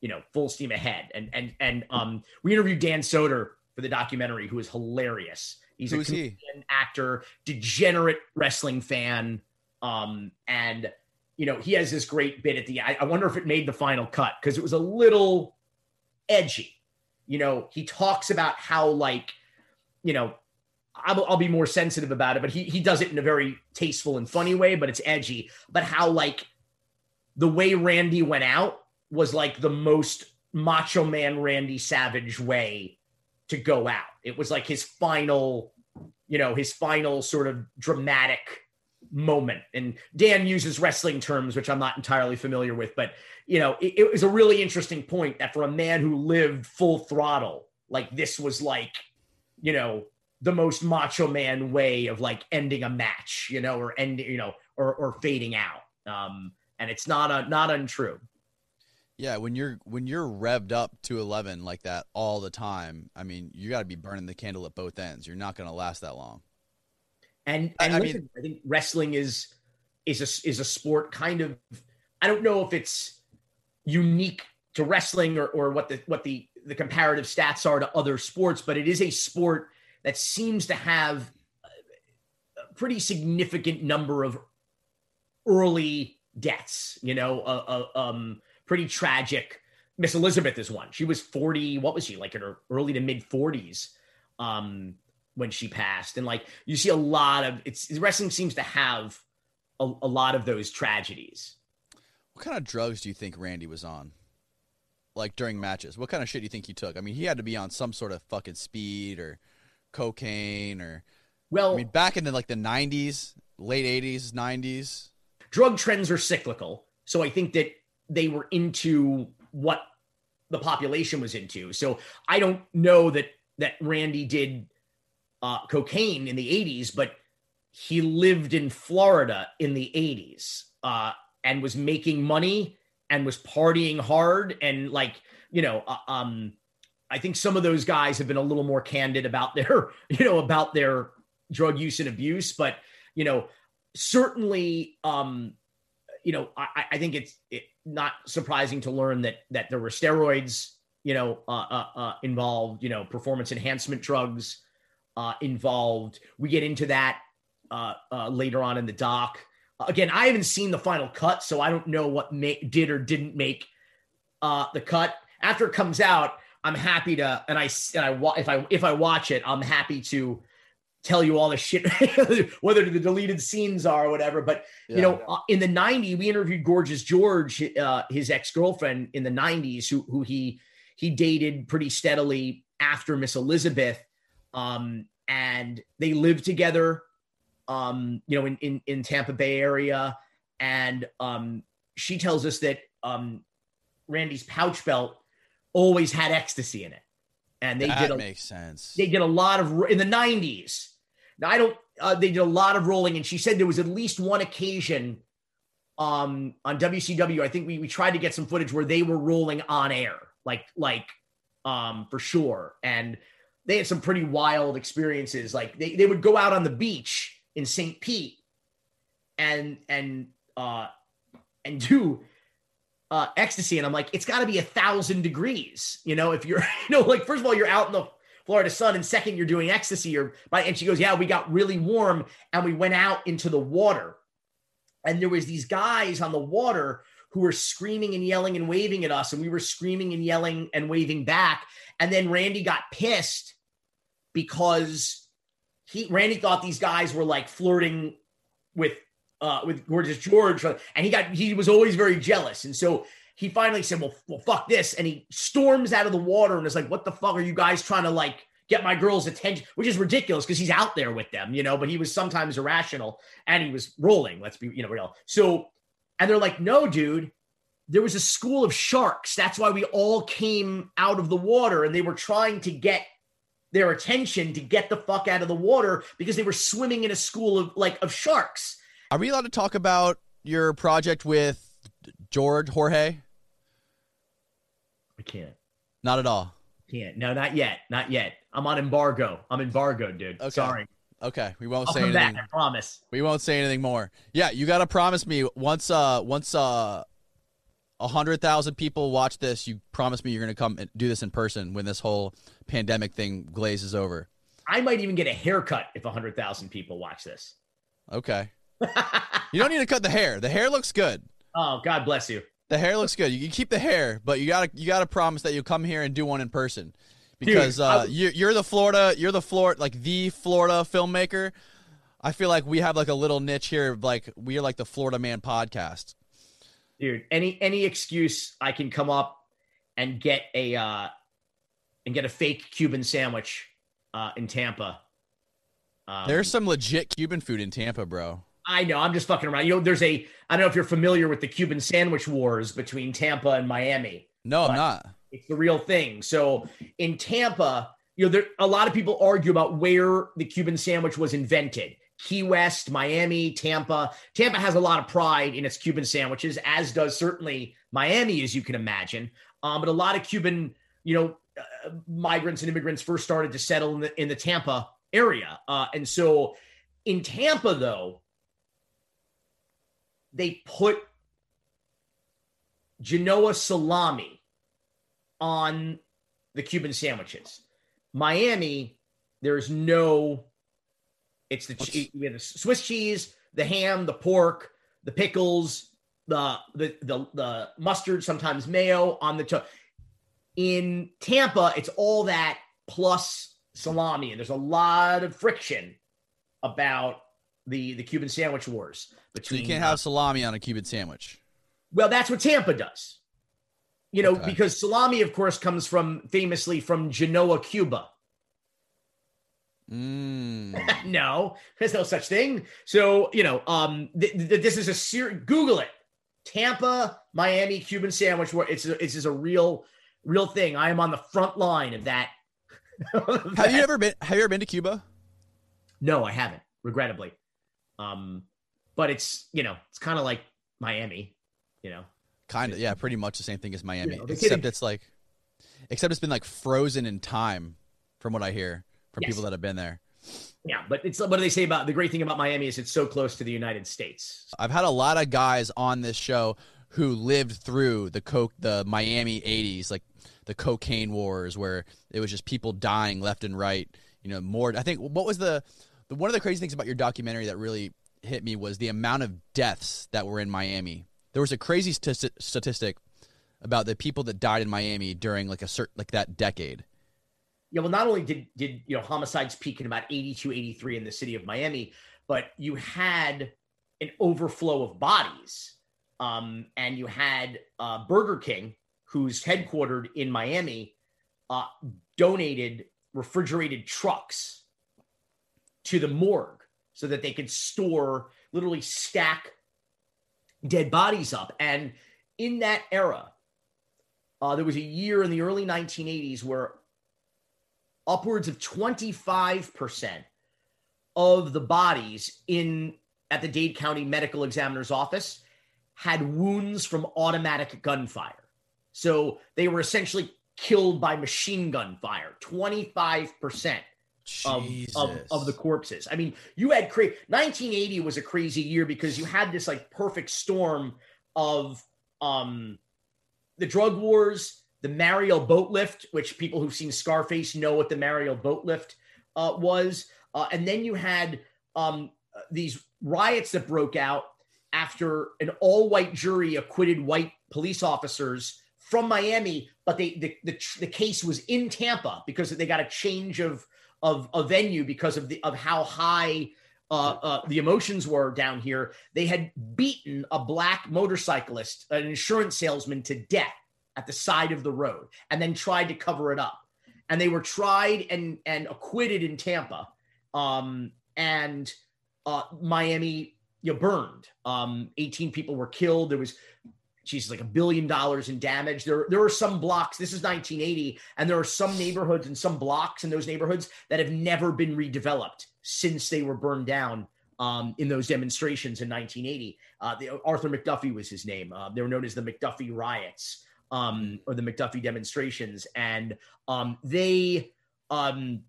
you know, full steam ahead. And, and, and, um, we interviewed Dan Soder for the documentary, who is hilarious. He's Who a is he? actor, degenerate wrestling fan. Um, and, you know, he has this great bit at the, I, I wonder if it made the final cut because it was a little edgy. You know, he talks about how, like, you know, I'll, I'll be more sensitive about it, but he he does it in a very tasteful and funny way, but it's edgy. But how like the way Randy went out was like the most macho man Randy Savage way to go out. It was like his final, you know, his final sort of dramatic moment. And Dan uses wrestling terms, which I'm not entirely familiar with, but you know, it, it was a really interesting point that for a man who lived full throttle, like this was like, you know, the most macho man way of like ending a match, you know, or ending, you know, or or fading out. Um, and it's not a not untrue. Yeah, when you're when you're revved up to eleven like that all the time, I mean, you got to be burning the candle at both ends. You're not going to last that long. And and I listen, mean- I think wrestling is is a is a sport kind of I don't know if it's unique to wrestling or, or what the what the the comparative stats are to other sports, but it is a sport that seems to have a pretty significant number of early deaths. You know, uh, uh, um, pretty tragic. Miss Elizabeth is one. She was forty. What was she like in her early to mid forties um, when she passed? And like you see a lot of it's wrestling seems to have a, a lot of those tragedies. What kind of drugs do you think Randy was on? Like during matches, what kind of shit do you think he took? I mean, he had to be on some sort of fucking speed or cocaine or. Well, I mean, back in the like the '90s, late '80s, '90s. drug trends are cyclical. So I think that they were into what the population was into. So I don't know that that Randy did uh, cocaine in the 80s, but he lived in Florida in the 80s uh, and was making money and was partying hard and like you know uh, um I think some of those guys have been a little more candid about their you know about their drug use and abuse, but you know certainly um you know i i think it's it, not surprising to learn that that there were steroids you know uh, uh, uh involved you know performance enhancement drugs uh involved. We get into that uh, uh later on in the doc. Again i haven't seen the final cut so i don't know what ma- did or didn't make uh the cut. After it comes out i'm happy to and i and i if i if i watch it i'm happy to tell you all the shit, whether the deleted scenes are or whatever. But you know, uh, in the '90s, we interviewed Gorgeous George, uh, his ex girlfriend in the '90s, who who he he dated pretty steadily after Miss Elizabeth, um, and they lived together, um, you know, in in in Tampa Bay area, and um, she tells us that um, Randy's pouch belt always had ecstasy in it. And they that did a, makes sense. they did a lot of in the 90s now I don't. Uh, they did a lot of rolling, and she said there was at least one occasion um, on WCW. I think we we tried to get some footage where they were rolling on air, like like um, for sure. And they had some pretty wild experiences. Like they they would go out on the beach in St. Pete and and uh, and do uh, ecstasy, and I'm like, it's got to be a thousand degrees, you know. If you're, you know, like first of all, you're out in the Florida sun, and second, you're doing ecstasy. Or by and she goes, yeah, we got really warm, and we went out into the water, and there was these guys on the water who were screaming and yelling and waving at us, and we were screaming and yelling and waving back. And then Randy got pissed because he Randy thought these guys were like flirting with uh with Gorgeous George, and he got he was always very jealous, and so he finally said, "Well, well, fuck this," and he storms out of the water and is like, "What the fuck are you guys trying to like get my girl's attention?" Which is ridiculous because he's out there with them, you know. But he was sometimes irrational and he was rolling. Let's be you know real. So, and they're like, "No, dude." There was a school of sharks. That's why we all came out of the water, and they were trying to get their attention to get the fuck out of the water because they were swimming in a school of like of sharks. Are we allowed to talk about your project with George Jorge? I can't. Not at all. Can't. No, not yet. Not yet. I'm on embargo. I'm embargoed, dude. Okay. Sorry. Okay, we won't I'll say anything. back. I promise. We won't say anything more. Yeah, you got to promise me once uh once uh a hundred thousand people watch this, you promise me you're gonna come and do this in person when this whole pandemic thing glazes over. I might even get a haircut if a 100,000 people watch this. Okay. You don't need to cut the hair. The hair looks good. oh, God bless you. The hair looks good. You can keep the hair, but you gotta you gotta promise that you'll come here and do one in person, because Dude, uh, you, you're the Florida you're the Florida like the Florida filmmaker. I feel like we have like a little niche here, like we are like the Florida Man podcast. Dude, any any excuse I can come up and get a uh and get a fake Cuban sandwich uh in Tampa. Um, There's some legit Cuban food in Tampa, bro. I know. I'm just fucking around. You know, there's a. I don't know if you're familiar with the Cuban sandwich wars between Tampa and Miami. No, I'm not. It's the real thing. So in Tampa, you know, there a lot of people argue about where the Cuban sandwich was invented. Key West, Miami, Tampa. Tampa has a lot of pride in its Cuban sandwiches, as does certainly Miami, as you can imagine. Um, but a lot of Cuban, you know, uh, migrants and immigrants first started to settle in the in the Tampa area, uh, and so In Tampa, though, they put Genoa salami on the Cuban sandwiches. Miami, there's no. It's the che- we have the Swiss cheese, the ham, the pork, the pickles, the the the, the mustard, sometimes mayo on the top. In Tampa, it's all that plus salami, and there's a lot of friction about the the Cuban sandwich wars. So Between you can't uh, have salami on a Cuban sandwich. well, that's what Tampa does. You know, Okay. because salami, of course, comes from famously from Genoa, Cuba. Mm. no, there's no such thing. So, you know, um, th- th- this is a ser- Google it. Tampa, Miami, Cuban sandwich war. It's a, it's just a real, real thing. I am on the front line of that. of have you ever been? Have you ever been to Cuba? No, I haven't, regrettably. Um, but it's you know, it's kind of like Miami. You know, Kind of, yeah, pretty much the same thing as Miami, Yeah, they except could've- it's like, except it's been like frozen in time, from what I hear from Yes. people that have been there. yeah. But it's what do they say about the great thing about Miami is it's so close to the United States. I've had a lot of guys on this show who lived through the coke, the Miami '80s, like the cocaine wars, where it was just people dying left and right. You know, more. I think what was the, the one of the crazy things about your documentary that really hit me was the amount of deaths that were in Miami. There was a crazy sti- statistic about the people that died in Miami during like a certain like that decade. Yeah, well, not only did did you know homicides peak in about 82, 83 in the city of Miami, but you had an overflow of bodies. Um, and you had uh, Burger King, who's headquartered in Miami, uh, donated refrigerated trucks to the morgue so that they could store, literally stack dead bodies up. And in that era, uh, there was a year in the early 1980s where upwards of 25% of the bodies in at the Dade County Medical Examiner's office had wounds from automatic gunfire. So they were essentially killed by machine gun fire. 25% of, of, of the corpses. I mean, you had cra 1980 was a crazy year because you had this like perfect storm of um the drug wars, the Mariel boat lift, which people who've seen Scarface know what the Mariel boat lift uh, was, uh, and then you had um these riots that broke out after an all-white jury acquitted white police officers from Miami, but they the, the the case was in Tampa because they got a change of of a venue because of the of how high uh, uh, the emotions were down here. They had beaten a black motorcyclist, an insurance salesman, to death at the side of the road, and then tried to cover it up. And they were tried and and acquitted in Tampa, um, and uh, Miami, you know, burned. Um, Eighteen people were killed. There was Jesus, like a billion dollars in damage. There, there are some blocks. This is 1980, and there are some neighborhoods and some blocks in those neighborhoods that have never been redeveloped since they were burned down um, in those demonstrations in 1980. Uh, the, Arthur McDuffie was his name. Uh, they were known as the McDuffie riots um, or the McDuffie demonstrations, and um, they, um,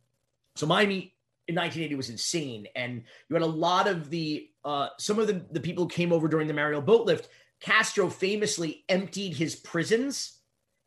so Miami in 1980 was insane, and you had a lot of the uh, some of the the people who came over during the Mariel boat lift. Castro famously emptied his prisons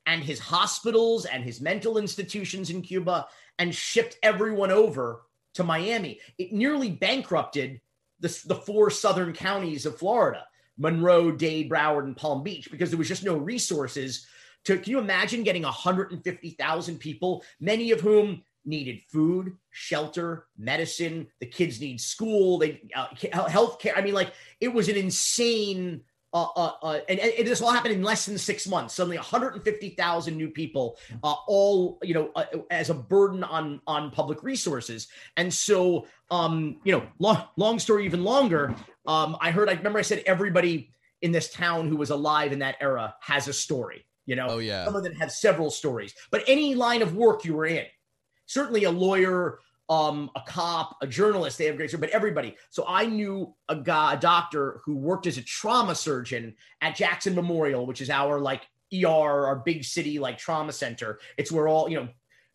and his hospitals and his mental institutions in Cuba and shipped everyone over to Miami. It nearly bankrupted the, the four southern counties of Florida Monroe, Dade, Broward, and Palm Beach because there was just no resources. To, can you imagine getting 150,000 people, many of whom needed food, shelter, medicine. The kids need school, they uh, health care. I mean, like it was an insane uh, uh, uh, and, and this all happened in less than six months. Suddenly, 150,000 new people, uh, all you know, uh, as a burden on on public resources. And so, um, you know, long long story even longer. Um, I heard. I remember I said everybody in this town who was alive in that era has a story. You know, Oh yeah. some of them have several stories. But any line of work you were in, certainly a lawyer, um, a cop, a journalist, they have great but everybody. So I knew a guy, a doctor who worked as a trauma surgeon at Jackson Memorial, which is our like ER, our big city like trauma center. It's where all, you know,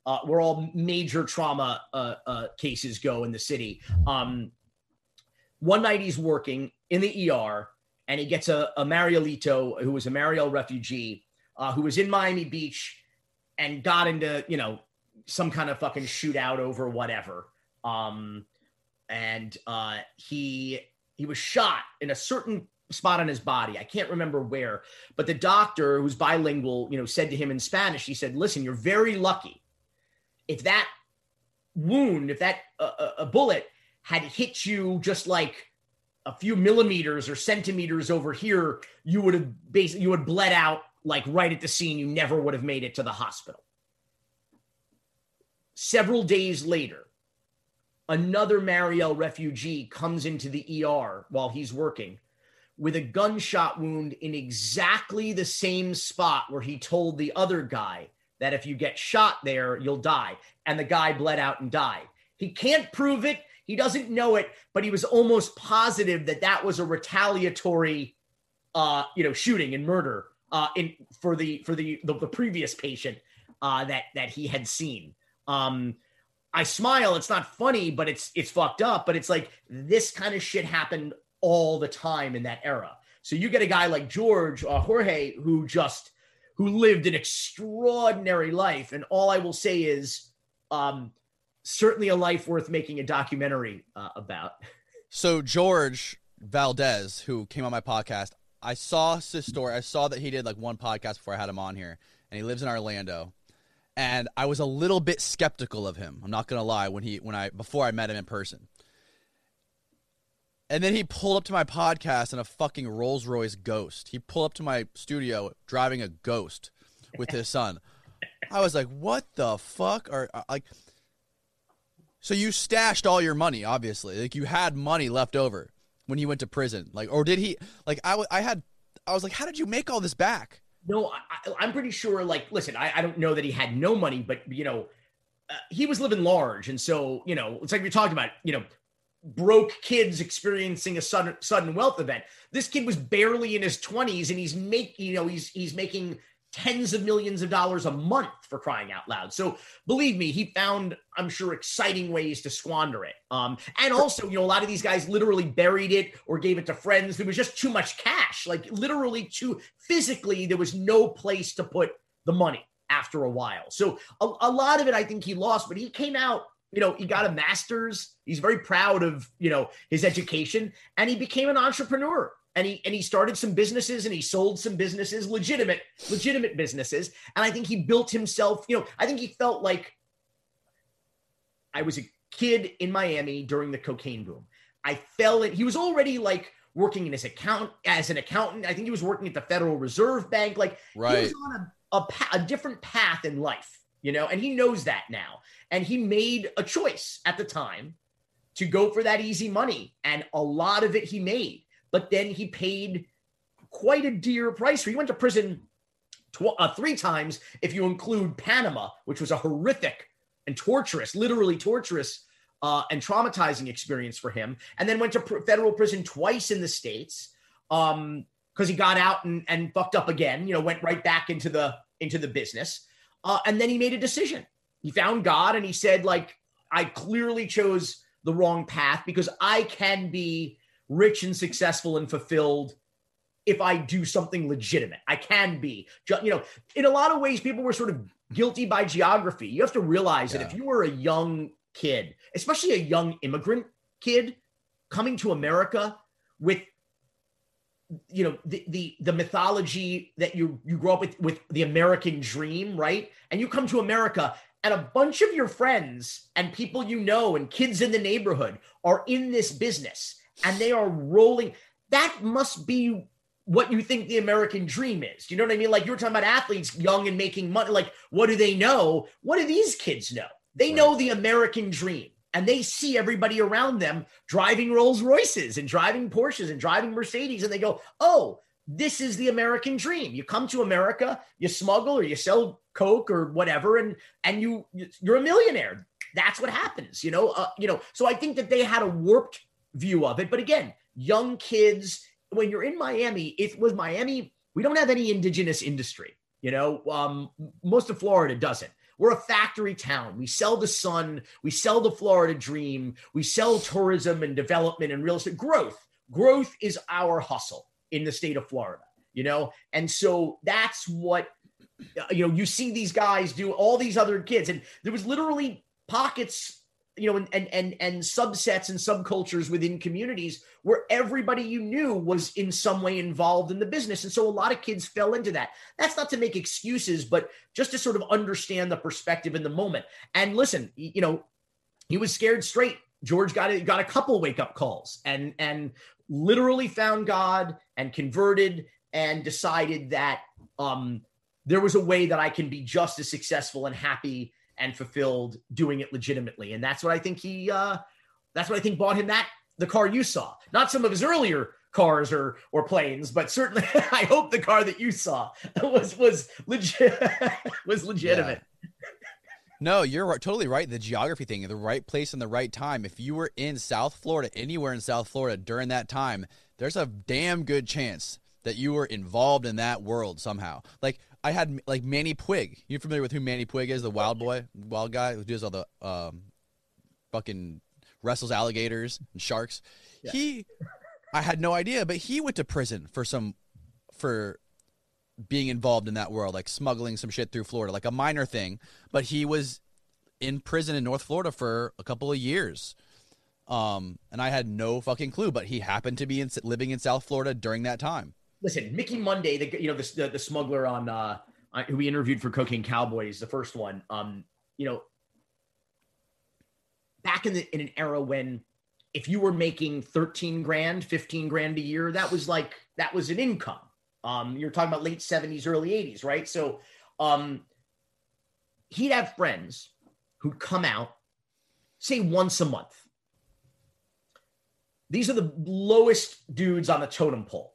uh, where all major trauma uh, uh, cases go in the city. Um, one night he's working in the ER and he gets a, a Marielito who was a Mariel refugee uh, who was in Miami Beach and got into, you know, some kind of fucking shootout over whatever. Um, and uh, he he was shot in a certain spot on his body. I can't remember where, but the doctor who's bilingual, you know, said to him in Spanish, he said, "Listen, you're very lucky. If that wound, if that uh, a bullet had hit you just like a few millimeters or centimeters over here, you would have basically you would bled out like right at the scene. You never would have made it to the hospital." Several days later, another Mariel refugee comes into the ER while he's working with a gunshot wound in exactly the same spot where he told the other guy that if you get shot there, you'll die. And the guy bled out and died. He can't prove it. He doesn't know it, but he was almost positive that that was a retaliatory, uh, you know, shooting and murder uh, in for the for the the, the previous patient uh, that that he had seen. Um, I smile. It's not funny, but it's it's fucked up. But it's like this kind of shit happened all the time in that era. So you get a guy like George uh, Jorge who just who lived an extraordinary life, and all I will say is, um, certainly a life worth making a documentary uh, about. So George Valdez, who came on my podcast, I saw his story. I saw that he did like one podcast before I had him on here, and he lives in Orlando and I was a little bit skeptical of him. I'm not gonna lie when he when I before I met him in person. And then he pulled up to my podcast in a fucking Rolls Royce Ghost. He pulled up to my studio driving a Ghost with his son. I was like, "What the fuck?" Or uh, like, so you stashed all your money, obviously. Like you had money left over when he went to prison. Like, or did he? Like, I, I had, I was like, "How did you make all this back?" No, I, am pretty sure. Like, listen, I, I, don't know that he had no money, but you know, uh, he was living large, and so you know, it's like we talked about. You know, broke kids experiencing a sudden sudden wealth event. This kid was barely in his 20s, and he's making you know he's he's making tens of millions of dollars a month for crying out loud. So believe me, he found, I'm sure, exciting ways to squander it. Um, and also, you know, a lot of these guys literally buried it or gave it to friends. There was just too much cash, like literally too physically, there was no place to put the money after a while. So a, a lot of it, I think he lost, but he came out you know, he got a master's. He's very proud of, you know, his education and he became an entrepreneur and he and he started some businesses and he sold some businesses legitimate legitimate businesses. And i think he built himself you know i think he felt like i was a kid in miami during the cocaine boom. I fell in he was already like working in his account as an accountant. I think he was working at the federal reserve bank. Like right. he was on a, a, a different path in life you know and he knows that now. And he made a choice at the time to go for that easy money. And a lot of it he made but then he paid quite a dear price. He went to prison tw- uh, three times if you include Panama, which was a horrific and torturous, literally torturous uh, and traumatizing experience for him. And then went to pr- federal prison twice in the states because um, he got out and, and fucked up again. You know, went right back into the into the business. Uh, and then he made a decision. He found God and he said, like, I clearly chose the wrong path because I can be rich and successful and fulfilled if I do something legitimate. I can be. You know, in a lot of ways, people were sort of guilty by geography. You have to realize yeah. that if you were a young kid, especially a young immigrant kid coming to America with you know the the the mythology that you you grow up with with the American dream, right? And you come to America and a bunch of your friends and people you know and kids in the neighborhood are in this business and they are rolling. That must be what you think the American dream is. You know what I mean? Like you were talking about athletes young and making money. Like, what do they know? What do these kids know? They right. know the American dream and they see everybody around them driving Rolls Royces and driving Porsches and driving Mercedes. And they go, oh, this is the American dream. You come to America, you smuggle or you sell Coke or whatever, and and you you're a millionaire. That's what happens, you know. Uh, you know. So I think that they had a warped view of it. But again, young kids, when you're in Miami, it was Miami. We don't have any indigenous industry. You know, um, most of Florida doesn't. We're a factory town. We sell the sun, we sell the Florida dream, we sell tourism and development and real estate growth. Growth is our hustle in the state of Florida, you know? And so that's what you know, you see these guys do all these other kids and there was literally pockets you know, and and and, subsets and subcultures within communities where everybody you knew was in some way involved in the business. And so a lot of kids fell into that. That's not to make excuses, but just to sort of understand the perspective in the moment. And listen, you know, he was scared straight. George got a, got a couple wake up calls and and literally found God and converted and decided that um there was a way that I can be just as successful and happy and fulfilled doing it legitimately. And that's what I think he uh that's what I think bought him that the car you saw. Not some of his earlier cars or or planes, but certainly I hope the car that you saw was was legit was legitimate. Yeah. No, you're totally right. The geography thing, the right place and the right time. If you were in South Florida, anywhere in South Florida during that time, there's a damn good chance that you were involved in that world somehow. Like I had like Manny Puig. You familiar with who Manny Puig is? The wild boy, wild guy who does all the um, fucking wrestles alligators and sharks. Yeah. He, I had no idea, but he went to prison for some, for being involved in that world, like smuggling some shit through Florida, like a minor thing. But he was in prison in North Florida for a couple of years. Um, and I had no fucking clue, but he happened to be in, living in South Florida during that time listen, Mickey Munday, the you know the the, the smuggler on uh who we interviewed for Cocaine Cowboys, the first one. Um, you know, back in the in an era when if you were making 13 grand, 15 grand a year, that was like that was an income. Um, you're talking about late 70s, early 80s, right? So um he'd have friends who'd come out, say once a month. These are the lowest dudes on the totem pole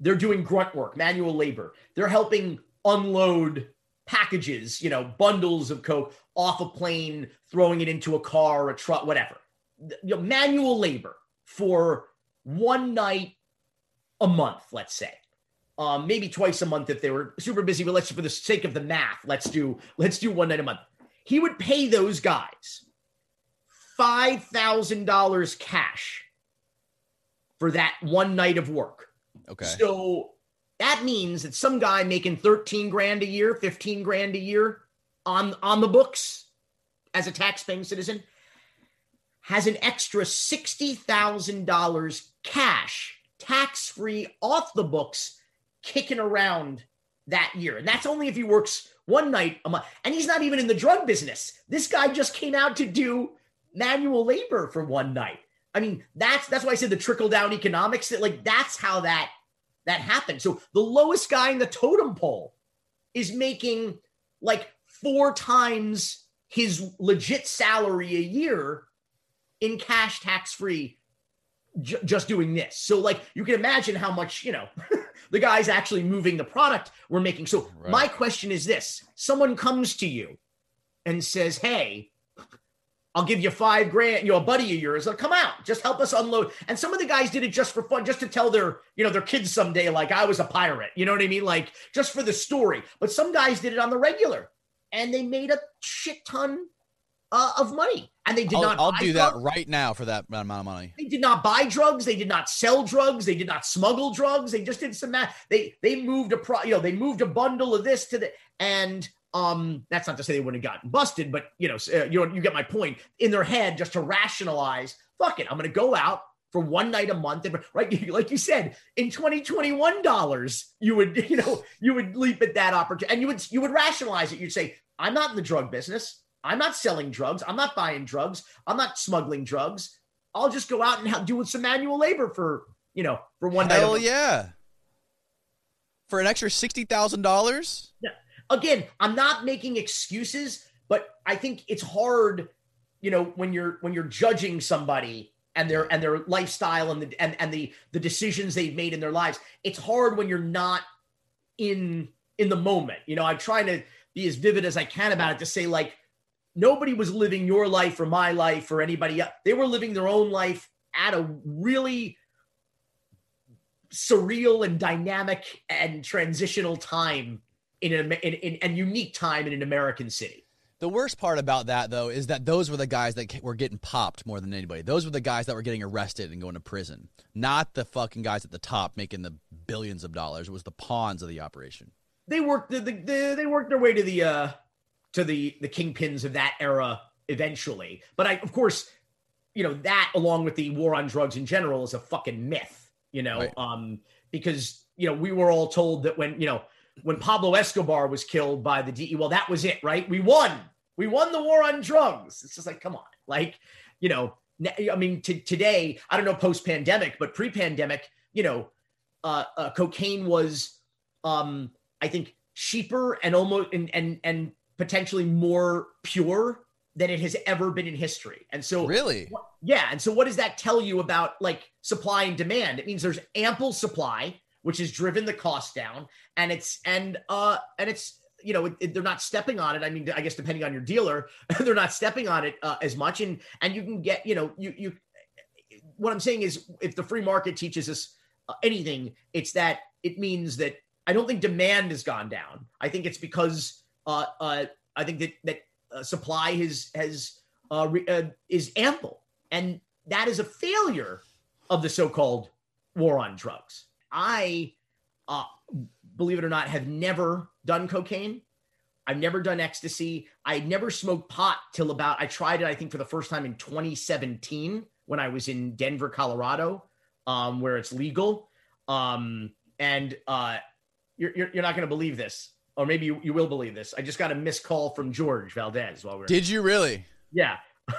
they're doing grunt work, manual labor. They're helping unload packages, you know, bundles of coke off a plane, throwing it into a car a truck, whatever. You know, manual labor for one night a month, let's say. Um, maybe twice a month if they were super busy, but let's for the sake of the math, let's do let's do one night a month. He would pay those guys five thousand dollars cash for that one night of work. Okay. So that means that some guy making 13 grand a year, 15 grand a year on on the books as a tax-paying citizen has an extra $60,000 cash tax-free off the books kicking around that year. And that's only if he works one night a month. And he's not even in the drug business. This guy just came out to do manual labor for one night. I mean, that's that's why I said the trickle down economics. That like that's how that that happened. So the lowest guy in the totem pole is making like four times his legit salary a year in cash tax free j- just doing this. So like you can imagine how much, you know, the guys actually moving the product we're making. So right. my question is this, someone comes to you and says, "Hey, I'll give you five grand. You know, a buddy of yours, like, come out, just help us unload. And some of the guys did it just for fun, just to tell their, you know, their kids someday, like I was a pirate. You know what I mean? Like just for the story. But some guys did it on the regular, and they made a shit ton uh, of money. And they did I'll, not. I'll do drugs. that right now for that amount of money. They did not buy drugs. They did not sell drugs. They did not smuggle drugs. They just did some. math. They they moved a pro. You know, they moved a bundle of this to the and um, that's not to say they wouldn't have gotten busted, but you know, uh, you you get my point. In their head, just to rationalize, fuck it, I'm going to go out for one night a month, and right, like you said, in 2021 dollars, you would you know you would leap at that opportunity, and you would you would rationalize it. You'd say, I'm not in the drug business. I'm not selling drugs. I'm not buying drugs. I'm not smuggling drugs. I'll just go out and do some manual labor for you know for one Hell night. Hell yeah! For an extra sixty thousand dollars. Yeah again, I'm not making excuses, but I think it's hard, you know, when you're when you're judging somebody and their and their lifestyle and the and, and the the decisions they've made in their lives. It's hard when you're not in in the moment. You know, I'm trying to be as vivid as I can about it to say like nobody was living your life or my life or anybody else. They were living their own life at a really surreal and dynamic and transitional time in an in, in, in unique time in an American city. The worst part about that, though, is that those were the guys that were getting popped more than anybody. Those were the guys that were getting arrested and going to prison, not the fucking guys at the top making the billions of dollars. It was the pawns of the operation. They worked the, the, the they worked their way to the uh to the the kingpins of that era eventually. But I, of course, you know that along with the war on drugs in general is a fucking myth. You know, right. um, because you know we were all told that when you know when Pablo Escobar was killed by the DE, well, that was it, right? We won. We won the war on drugs. It's just like, come on. Like, you know, I mean, t- today, I don't know post pandemic, but pre pandemic, you know, uh, uh, cocaine was, um, I think, cheaper and almost and, and and potentially more pure than it has ever been in history. And so, really, yeah. And so, what does that tell you about like supply and demand? It means there's ample supply which has driven the cost down. And it's and uh and it's you know it, it, they're not stepping on it. I mean, I guess depending on your dealer, they're not stepping on it uh, as much. And and you can get you know you you. What I'm saying is, if the free market teaches us uh, anything, it's that it means that I don't think demand has gone down. I think it's because uh, uh, I think that that uh, supply has has uh, re, uh, is ample, and that is a failure of the so-called war on drugs. I, uh, believe it or not, have never done cocaine. I've never done ecstasy. I never smoked pot till about, I tried it, I think, for the first time in 2017 when I was in Denver, Colorado, um, where it's legal. Um, and uh, you're, you're, you're not going to believe this, or maybe you, you will believe this. I just got a missed call from George Valdes while we are Did you really? Yeah.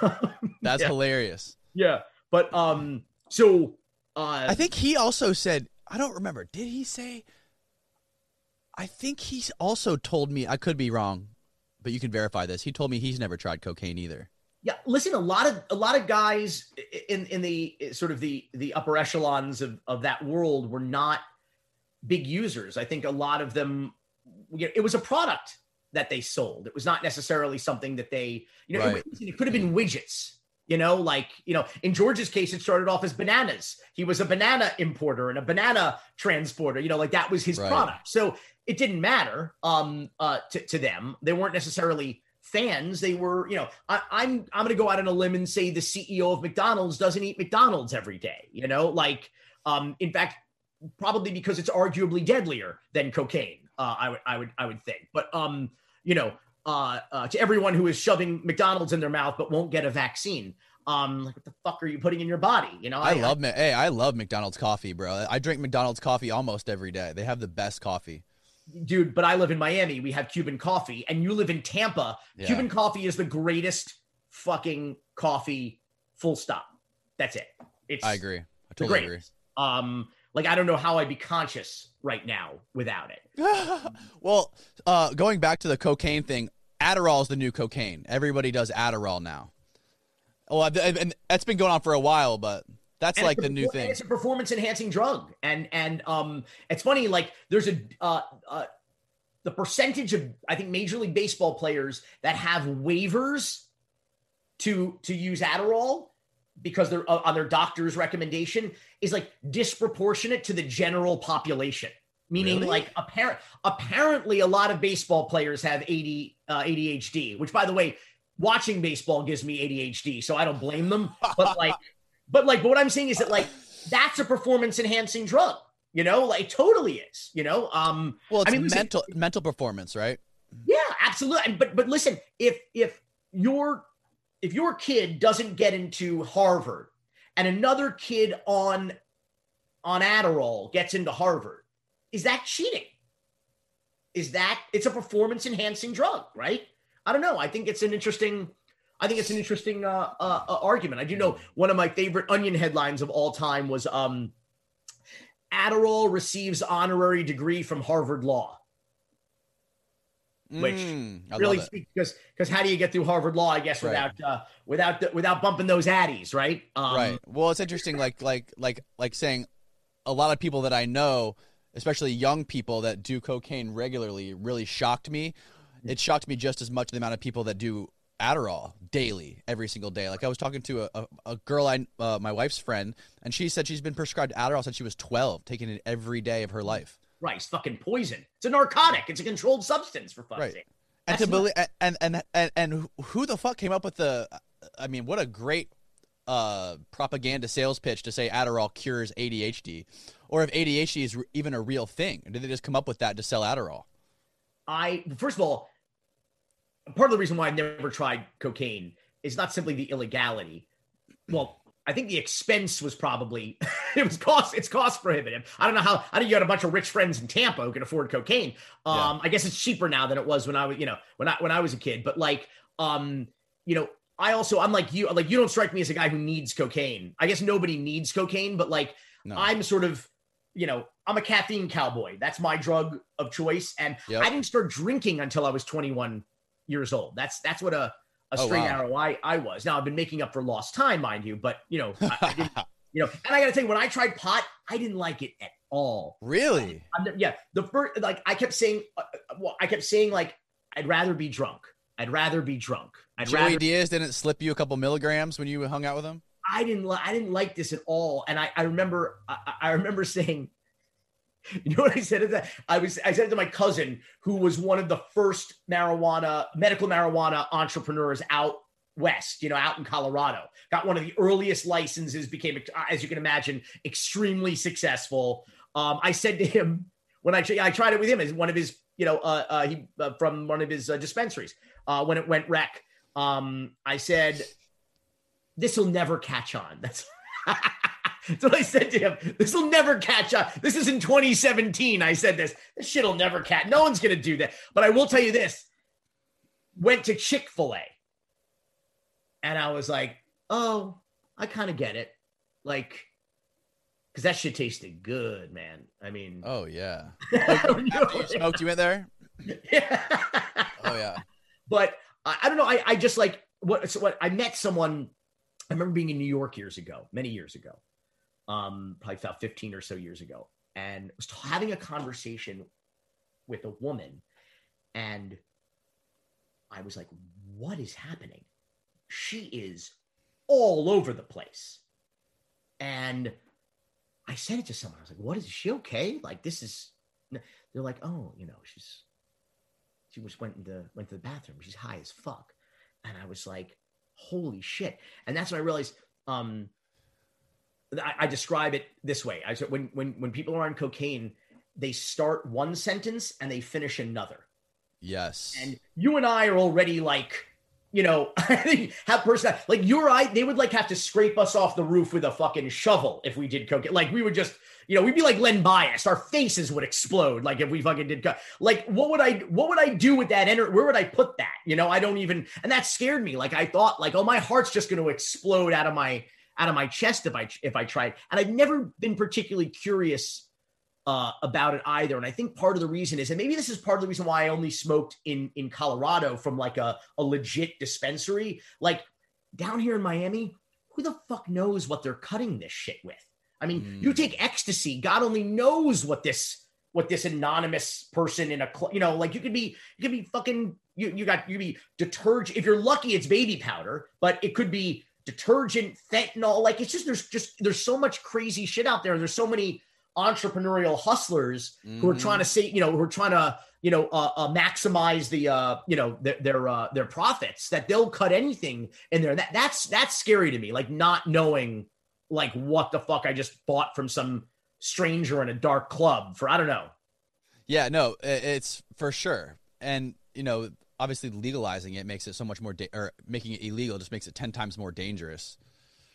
That's yeah. hilarious. Yeah. But um, so uh, I think he also said I don't remember. Did he say? I think he also told me. I could be wrong, but you can verify this. He told me he's never tried cocaine either. Yeah, listen. A lot of a lot of guys in in the sort of the the upper echelons of of that world were not big users. I think a lot of them. You know, it was a product that they sold. It was not necessarily something that they. You know, right. it, it could have been widgets. You know, like, you know, in George's case, it started off as bananas. He was a banana importer and a banana transporter, you know, like that was his right. product. So it didn't matter um, uh, to, to them. They weren't necessarily fans. They were, you know, I, I'm I'm gonna go out on a limb and say the CEO of McDonald's doesn't eat McDonald's every day, you know, like um, in fact, probably because it's arguably deadlier than cocaine. Uh, I would I would I would think. But um, you know, uh, uh, to everyone who is shoving McDonald's in their mouth but won't get a vaccine. Um, like what the fuck are you putting in your body? You know, I, I love I, hey, I love McDonald's coffee, bro. I drink McDonald's coffee almost every day. They have the best coffee. Dude, but I live in Miami. We have Cuban coffee, and you live in Tampa. Yeah. Cuban coffee is the greatest fucking coffee. Full stop. That's it. It's I agree. I totally agree. Um, like I don't know how I'd be conscious right now without it. well, uh, going back to the cocaine thing, Adderall is the new cocaine. Everybody does Adderall now. Oh, and that's been going on for a while, but that's and like the new thing. It's a performance enhancing drug, and and um, it's funny. Like there's a uh, uh, the percentage of I think Major League Baseball players that have waivers to to use Adderall because they're uh, on their doctor's recommendation is like disproportionate to the general population. Meaning really? like apparent apparently a lot of baseball players have AD, uh, ADHD which by the way watching baseball gives me ADHD so I don't blame them. But like but like but what I'm saying is that like that's a performance enhancing drug you know? Like totally is you know? Um well it's I mean, mental listen, mental performance right? Yeah absolutely. But but listen if if your if your kid doesn't get into Harvard and another kid on on Adderall gets into Harvard, is that cheating? Is that it's a performance enhancing drug, right? I don't know. I think it's an interesting I think it's an interesting uh, uh, uh, argument. I do know one of my favorite Onion headlines of all time was um, Adderall receives honorary degree from Harvard Law which mm, really speaks because because how do you get through Harvard Law? I guess without right. uh, without the, without bumping those addies, right? Um, right. Well, it's interesting, like like like like saying a lot of people that I know, especially young people that do cocaine regularly, really shocked me. It shocked me just as much the amount of people that do Adderall daily, every single day. Like I was talking to a, a, a girl, I uh, my wife's friend, and she said she's been prescribed Adderall since she was 12, taking it every day of her life. It's fucking poison. It's a narcotic. It's a controlled substance for fuck's right. sake. And That's to believe, and, and and and who the fuck came up with the? I mean, what a great uh, propaganda sales pitch to say Adderall cures ADHD, or if ADHD is re- even a real thing. Did they just come up with that to sell Adderall? I first of all, part of the reason why I've never tried cocaine is not simply the illegality. Well, I think the expense was probably it was cost it's cost prohibitive. I don't know how I think you got a bunch of rich friends in Tampa who can afford cocaine. Um, yeah. I guess it's cheaper now than it was when I was, you know, when I when I was a kid. But like, um, you know, I also I'm like you, like you don't strike me as a guy who needs cocaine. I guess nobody needs cocaine, but like no. I'm sort of, you know, I'm a caffeine cowboy. That's my drug of choice. And yep. I didn't start drinking until I was 21 years old. That's that's what a a oh, straight wow. arrow I, I was. Now I've been making up for lost time, mind you, but you know, I, I didn't, you know, and I got to tell you, when I tried pot, I didn't like it at all. Really? yeah. The first, like, I kept saying, uh, uh, well, I kept saying, like, I'd rather be drunk. I'd rather be drunk. I'd Joey rather. Diaz didn't slip you a couple milligrams when you hung out with him. I didn't. Li- I didn't like this at all. And I, I remember, I, I remember saying, You know what I said? That I was I said to my cousin, who was one of the first marijuana medical marijuana entrepreneurs out west, you know, out in Colorado. Got one of the earliest licenses, became, as you can imagine, extremely successful. Um, I said to him when I I tried it with him as one of his, you know, uh, uh, he uh, from one of his uh, dispensaries uh, when it went wreck. Um, I said, "This will never catch on." That's That's what I said to him. This will never catch up. This is in 2017. I said this. This shit will never catch. No one's going to do that. But I will tell you this went to Chick fil A. And I was like, oh, I kind of get it. Like, because that shit tasted good, man. I mean, oh, yeah. After you smoked, you went there? Yeah. oh, yeah. But I, I don't know. I, I just like what, so what I met someone. I remember being in New York years ago, many years ago um, probably about 15 or so years ago, and was having a conversation with a woman, and I was like, "What is happening?" She is all over the place, and I said it to someone. I was like, "What is she okay? Like this is?" They're like, "Oh, you know, she's she just went into went to the bathroom. She's high as fuck," and I was like, "Holy shit!" And that's when I realized um, I, I describe it this way. I said when when when people are on cocaine, they start one sentence and they finish another. Yes. And you and I are already like, you know, have person like you or I, they would like have to scrape us off the roof with a fucking shovel if we did cocaine. Like we would just, you know, we'd be like Len Bias. Our faces would explode. Like if we fucking did co- like what would I what would I do with that energy? Where would I put that? You know, I don't even and that scared me. Like I thought like, oh, my heart's just gonna explode out of my out of my chest if I if I tried. And I've never been particularly curious uh, about it either. And I think part of the reason is, and maybe this is part of the reason why I only smoked in in Colorado from like a, a legit dispensary. Like down here in Miami, who the fuck knows what they're cutting this shit with? I mean, mm. you take ecstasy, God only knows what this what this anonymous person in a you know like you could be you could be fucking you you got you be detergent if you're lucky it's baby powder but it could be detergent, fentanyl. Like it's just there's just there's so much crazy shit out there. There's so many entrepreneurial hustlers mm-hmm. who are trying to say, you know, who are trying to, you know, uh, uh, maximize the, uh, you know, their their uh, their profits. That they'll cut anything in there. That that's that's scary to me. Like not knowing, like what the fuck I just bought from some stranger in a dark club for I don't know. Yeah, no, it's for sure. And you know, obviously legalizing it makes it so much more da- or making it illegal just makes it 10 times more dangerous.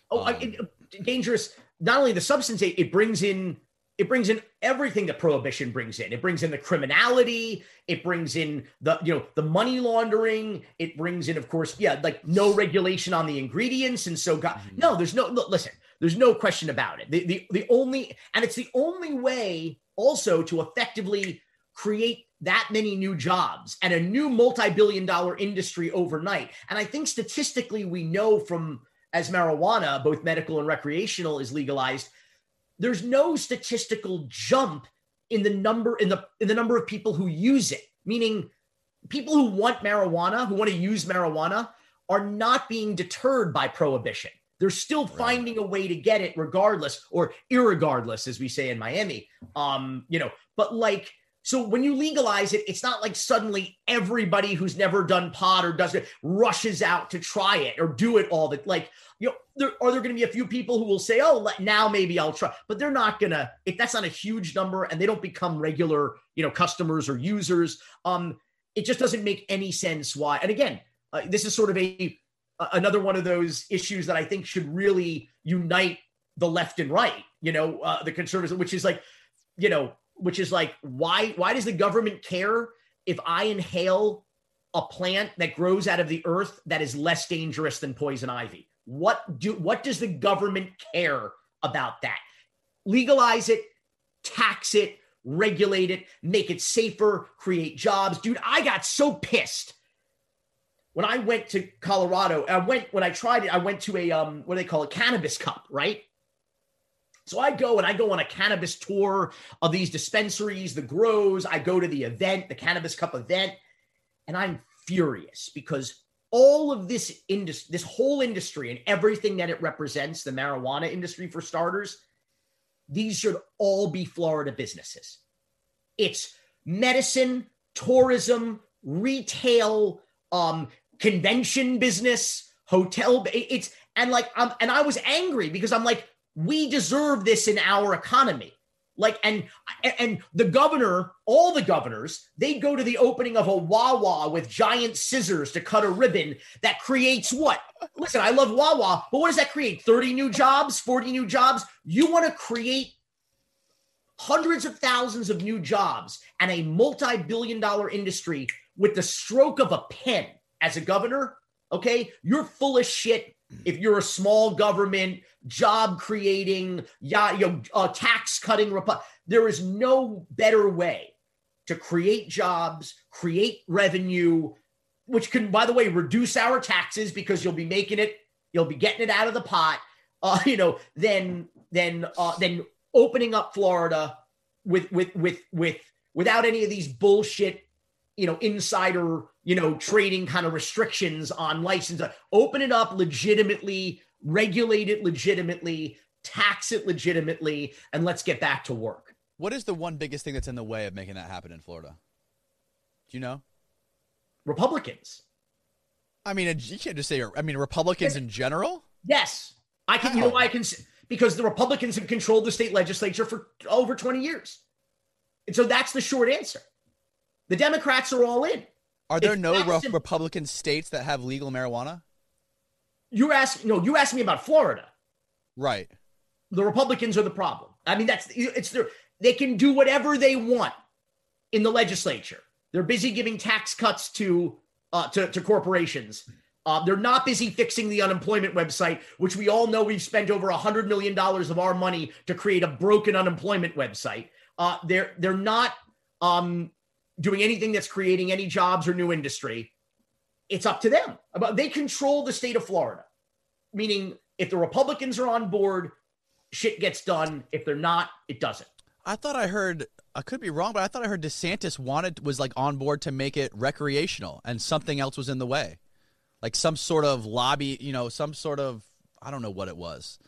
Oh um, it, dangerous not only the substance it, it brings in it brings in everything that prohibition brings in. It brings in the criminality it brings in the you know the money laundering it brings in of course yeah like no regulation on the ingredients and so god mm-hmm. no there's no look, listen there's no question about it. The, the the only and it's the only way also to effectively create that many new jobs and a new multi-billion dollar industry overnight. And I think statistically we know from as marijuana, both medical and recreational is legalized, there's no statistical jump in the number in the in the number of people who use it. Meaning people who want marijuana, who want to use marijuana are not being deterred by prohibition. They're still right. finding a way to get it regardless or irregardless as we say in Miami. Um, you know, but like So when you legalize it, it's not like suddenly everybody who's never done pot or does it rushes out to try it or do it all the like you know there are there going to be a few people who will say oh now maybe I'll try but they're not going to if that's not a huge number and they don't become regular you know customers or users um it just doesn't make any sense why. And again uh, this is sort of a another one of those issues that I think should really unite the left and right you know uh, the conservatives which is like you know which is like why why does the government care if I inhale a plant that grows out of the earth that is less dangerous than poison ivy? What do what does the government care about that? Legalize it, tax it, regulate it, make it safer, create jobs. Dude, I got so pissed when I went to Colorado. I went when I tried it. I went to a um, what do they call it, cannabis cup, right? So I go and I go on a cannabis tour of these dispensaries, the grows. I go to the event, the Cannabis Cup event, and I'm furious because all of this industry, this whole industry and everything that it represents, the marijuana industry for starters, these should all be Florida businesses. It's medicine, tourism, retail, um, convention business, hotel. It's and like I'm and I was angry because I'm like, we deserve this in our economy. Like and and the governor all the governors they go to the opening of a wawa with giant scissors to cut a ribbon that creates what? Listen i love wawa but what does that create? 30 new jobs 40 new jobs? You want to create hundreds of thousands of new jobs and a multi-billion dollar industry with the stroke of a pen as a governor okay? You're full of shit if you're a small government, job creating, yeah, you know, uh, tax cutting, there is no better way to create jobs, create revenue, which can, by the way, reduce our taxes because you'll be making it, you'll be getting it out of the pot, uh, you know, then then uh, then opening up Florida with with with with without any of these bullshit you know, insider, you know, trading kind of restrictions on license. Open it up legitimately, regulate it legitimately, tax it legitimately, and let's get back to work. What is the one biggest thing that's in the way of making that happen in Florida? Do you know? Republicans. I mean, you can't just say. I mean, Republicans in general. Yes, I can. How? You know why I can? Because the Republicans have controlled the state legislature for over twenty years, and so that's the short answer. The Democrats are all in. Are there no re- Republican states that have legal marijuana? You're asking no, you asked me about Florida. Right. The Republicans are the problem. I mean, that's it's their they can do whatever they want in the legislature. They're busy giving tax cuts to uh, to, to corporations. Uh, they're not busy fixing the unemployment website, which we all know we've spent over a hundred million dollars of our money to create a broken unemployment website. Uh, they're they're not um, doing anything that's creating any jobs or new industry. It's up to them. About they control the state of Florida, meaning if the Republicans are on board, shit gets done. If they're not, it doesn't. I thought I heard I could be wrong, but I thought I heard DeSantis wanted was like on board to make it recreational and something else was in the way. Like some sort of lobby, you know, some sort of I don't know what it was.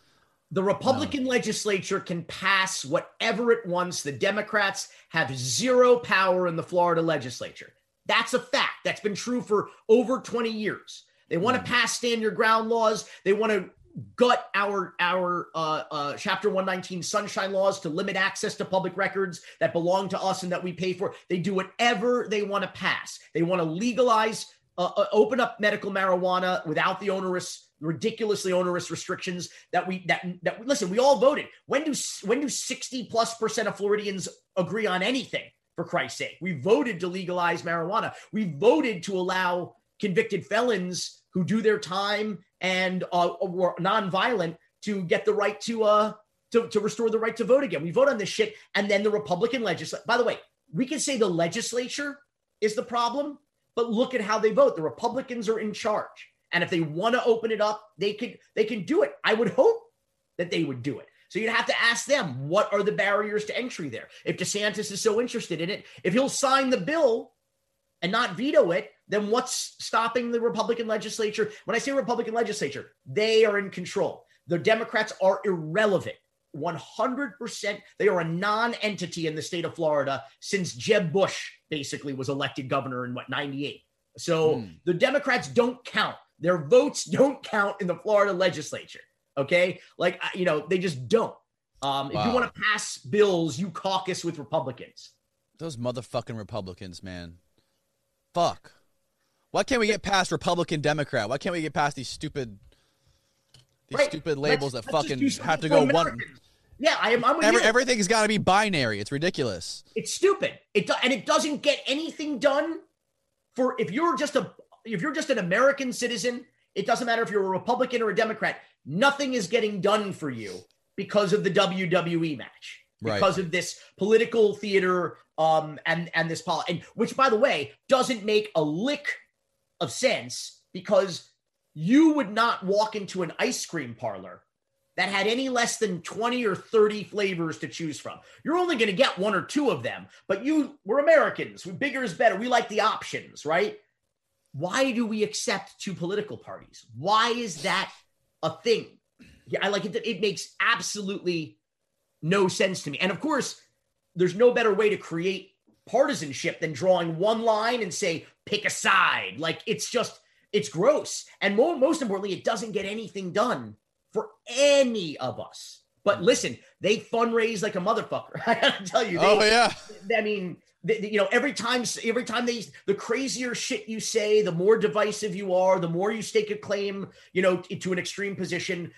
The Republican legislature can pass whatever it wants. The Democrats have zero power in the Florida legislature. That's a fact. That's been true for over 20 years. They want to mm. pass stand your ground laws. They want to gut our our uh, uh, Chapter 119 sunshine laws to limit access to public records that belong to us and that we pay for. They do whatever they want to pass. They want to legalize, uh, uh open up medical marijuana without the onerous ridiculously onerous restrictions that we that that listen we all voted. When do when do 60 plus percent of floridians agree on anything for christ's sake? We voted to legalize marijuana. We voted to allow convicted felons who do their time and uh, were nonviolent to get the right to uh to, to restore the right to vote again. We vote on this shit and then the republican legislature by the way we can say the legislature is the problem but look at how they vote. The republicans are in charge and if they want to open it up, they could they can do it. I would hope that they would do it. So you'd have to ask them what are the barriers to entry there. If DeSantis is so interested in it, if he'll sign the bill and not veto it, then what's stopping the Republican legislature? When I say Republican legislature, they are in control. The Democrats are irrelevant 100%. They are a non entity in the state of Florida since Jeb Bush basically was elected governor in what, 98. So mm. the Democrats don't count. Their votes don't count in the Florida legislature. Okay. Like, you know, they just don't. Um, wow. If you want to pass bills, you caucus with Republicans. Those motherfucking Republicans, man. Fuck. Why can't we get past Republican Democrat? Why can't we get past these stupid these right. stupid labels let's, that let's fucking have to go one yeah, I am. I'm Every, everything's got to be binary. It's ridiculous. It's stupid. It do, and it doesn't get anything done for if you're just a if you're just an American citizen. It doesn't matter if you're a Republican or a Democrat. Nothing is getting done for you because of the WWE match. Because right. of this political theater, um, and and this pol, and which, by the way, doesn't make a lick of sense because you would not walk into an ice cream parlor that had any less than 20 or 30 flavors to choose from. You're only going to get one or two of them, but you we're Americans. Bigger is better. We like the options, right? Why do we accept two political parties? Why is that a thing? Yeah, I like it. That it makes absolutely no sense to me. And of course, there's no better way to create partisanship than drawing one line and say pick a side. Like it's just it's gross. And more, most importantly, it doesn't get anything done for any of us. But listen, they fundraise like a motherfucker. I gotta tell you. They, oh yeah. I mean, they, you know, every time, every time they, the crazier shit you say, the more divisive you are, the more you stake a claim, you know, to an extreme position.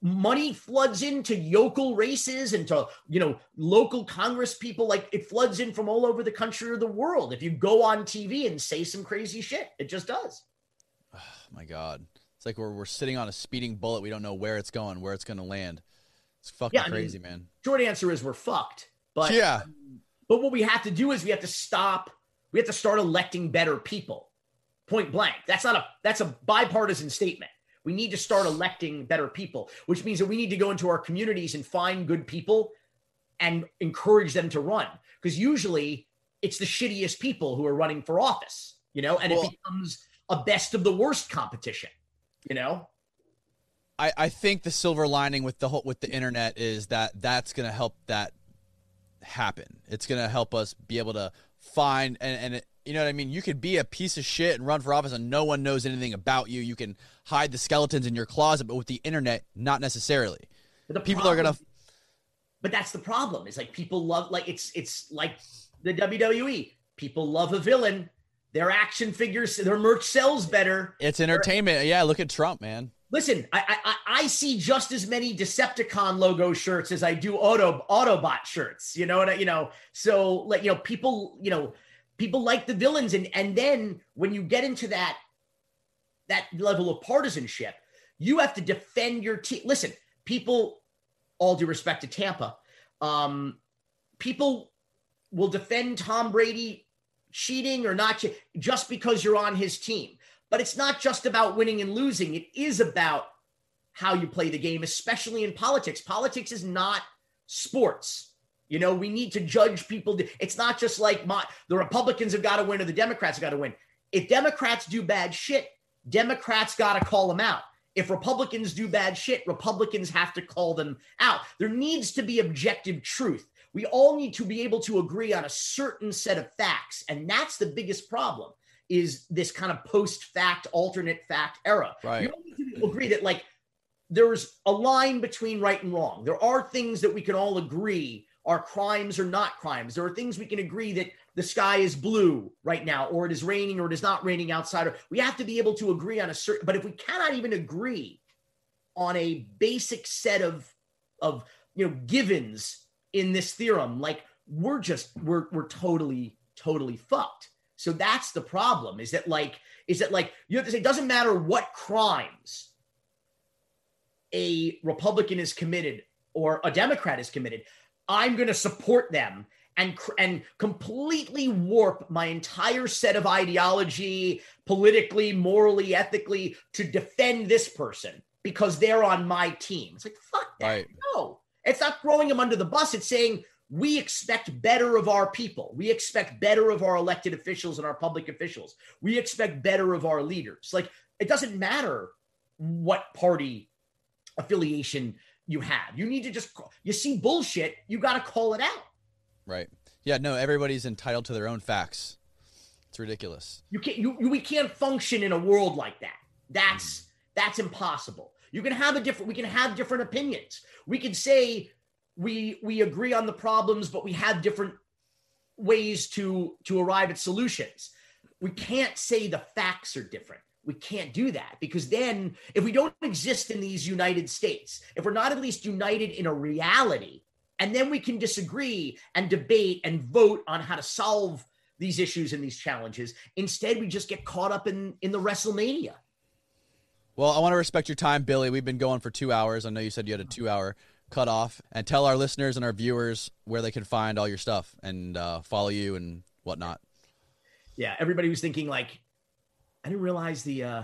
Money floods into yokel races and to you know local Congress people. Like it floods in from all over the country or the world. If you go on TV and say some crazy shit, it just does. Oh, my God. It's like we're we're sitting on a speeding bullet. We don't know where it's going, where it's going to land. It's fucking yeah, crazy, mean, man. Short answer is we're fucked. But yeah. But what we have to do is we have to stop. We have to start electing better people. Point blank. That's not a that's a bipartisan statement. We need to start electing better people, which means that we need to go into our communities and find good people and encourage them to run. Because usually it's the shittiest people who are running for office, you know, and well, it becomes a best of the worst competition you know I, I think the silver lining with the whole with the internet is that that's going to help that happen. It's going to help us be able to find and, and it, you know what I mean. You could be a piece of shit and run for office, and no one knows anything about you. You can hide the skeletons in your closet, but with the internet, not necessarily. the people problem, are gonna. But that's the problem. Is like people love like it's it's like the WWE. People love a villain their action figures, their merch sells better. It's entertainment. Yeah, look at Trump, man. Listen, I, I I see just as many Decepticon logo shirts as I do Auto Autobot shirts. You know, and you know, so like you know, people, you know, people like the villains, and and then when you get into that that level of partisanship, you have to defend your team. Listen, people, all due respect to Tampa, um, people will defend Tom Brady cheating or not just because you're on his team. But it's not just about winning and losing. It is about how you play the game, especially in politics. Politics is not sports. You know, we need to judge people. It's not just like my, the Republicans have got to win or the Democrats have got to win. If Democrats do bad shit, Democrats got to call them out. If Republicans do bad shit, Republicans have to call them out. There needs to be objective truth. We all need to be able to agree on a certain set of facts. And that's the biggest problem is this kind of post-fact, alternate fact era. Right. You need to agree that like there's a line between right and wrong. There are things that we can all agree are crimes or not crimes. There are things we can agree that the sky is blue right now, or it is raining, or it is not raining outside. We have to be able to agree on a certain, but if we cannot even agree on a basic set of of you know givens in this theorem. Like we're just we're we're totally totally fucked. So that's the problem. Is that like is that like you have to say it doesn't matter what crimes a Republican is committed or a Democrat is committed. I'm going to support them and and completely warp my entire set of ideology, politically, morally, ethically, to defend this person because they're on my team. It's like fuck that. Right. No, it's not throwing them under the bus. It's saying we expect better of our people. We expect better of our elected officials and our public officials. We expect better of our leaders. Like it doesn't matter what party affiliation you have. You need to just you see bullshit, you got to call it out. Right. Yeah. No. Everybody's entitled to their own facts. It's ridiculous. You can't. You, we can't function in a world like that. That's mm. that's impossible. You can have a different. We can have different opinions. We can say we we agree on the problems, but we have different ways to to arrive at solutions. We can't say the facts are different. We can't do that because then, if we don't exist in these United States, if we're not at least united in a reality, and then we can disagree and debate and vote on how to solve these issues and these challenges. Instead, we just get caught up in in the WrestleMania. Well, I want to respect your time, Billy. We've been going for two hours. I know you said you had a two hour cutoff, and tell our listeners and our viewers where they can find all your stuff and uh, follow you and whatnot. Yeah, everybody was thinking like, I didn't realize the uh,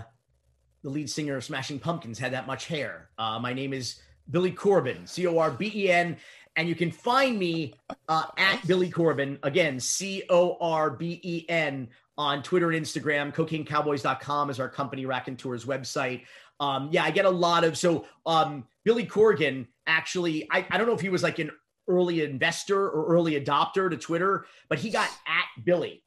the lead singer of Smashing Pumpkins had that much hair. Uh, my name is Billy Corben, C O R B E N, and you can find me uh, at Billy Corben again, C O R B E N on Twitter and Instagram. CocaineCowboys.com is our company Rakontur's website. Um, yeah, I get a lot of so um, Billy Corgan actually. I, I don't know if he was like an early investor or early adopter to Twitter, but he got at Billy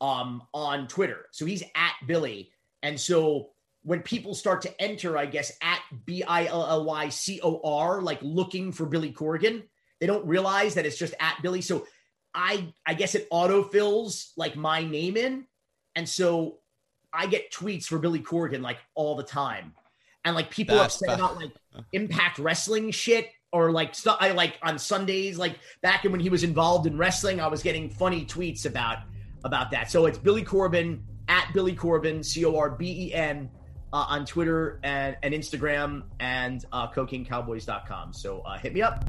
um, on Twitter. So he's at Billy. And so when people start to enter, I guess, at B I L L Y C O R, like looking for Billy Corgan, they don't realize that it's just at Billy. So I I guess it autofills like my name in. And so I get tweets for Billy Corgan like all the time. And like people That's upset about like impact wrestling shit or like stuff I like on Sundays, like back in when he was involved in wrestling, I was getting funny tweets about about that. So it's Billy Corben at Billy Corben, C O R B E N, uh, on Twitter and, and Instagram and uh, CocaineCowboys.com. So uh, hit me up.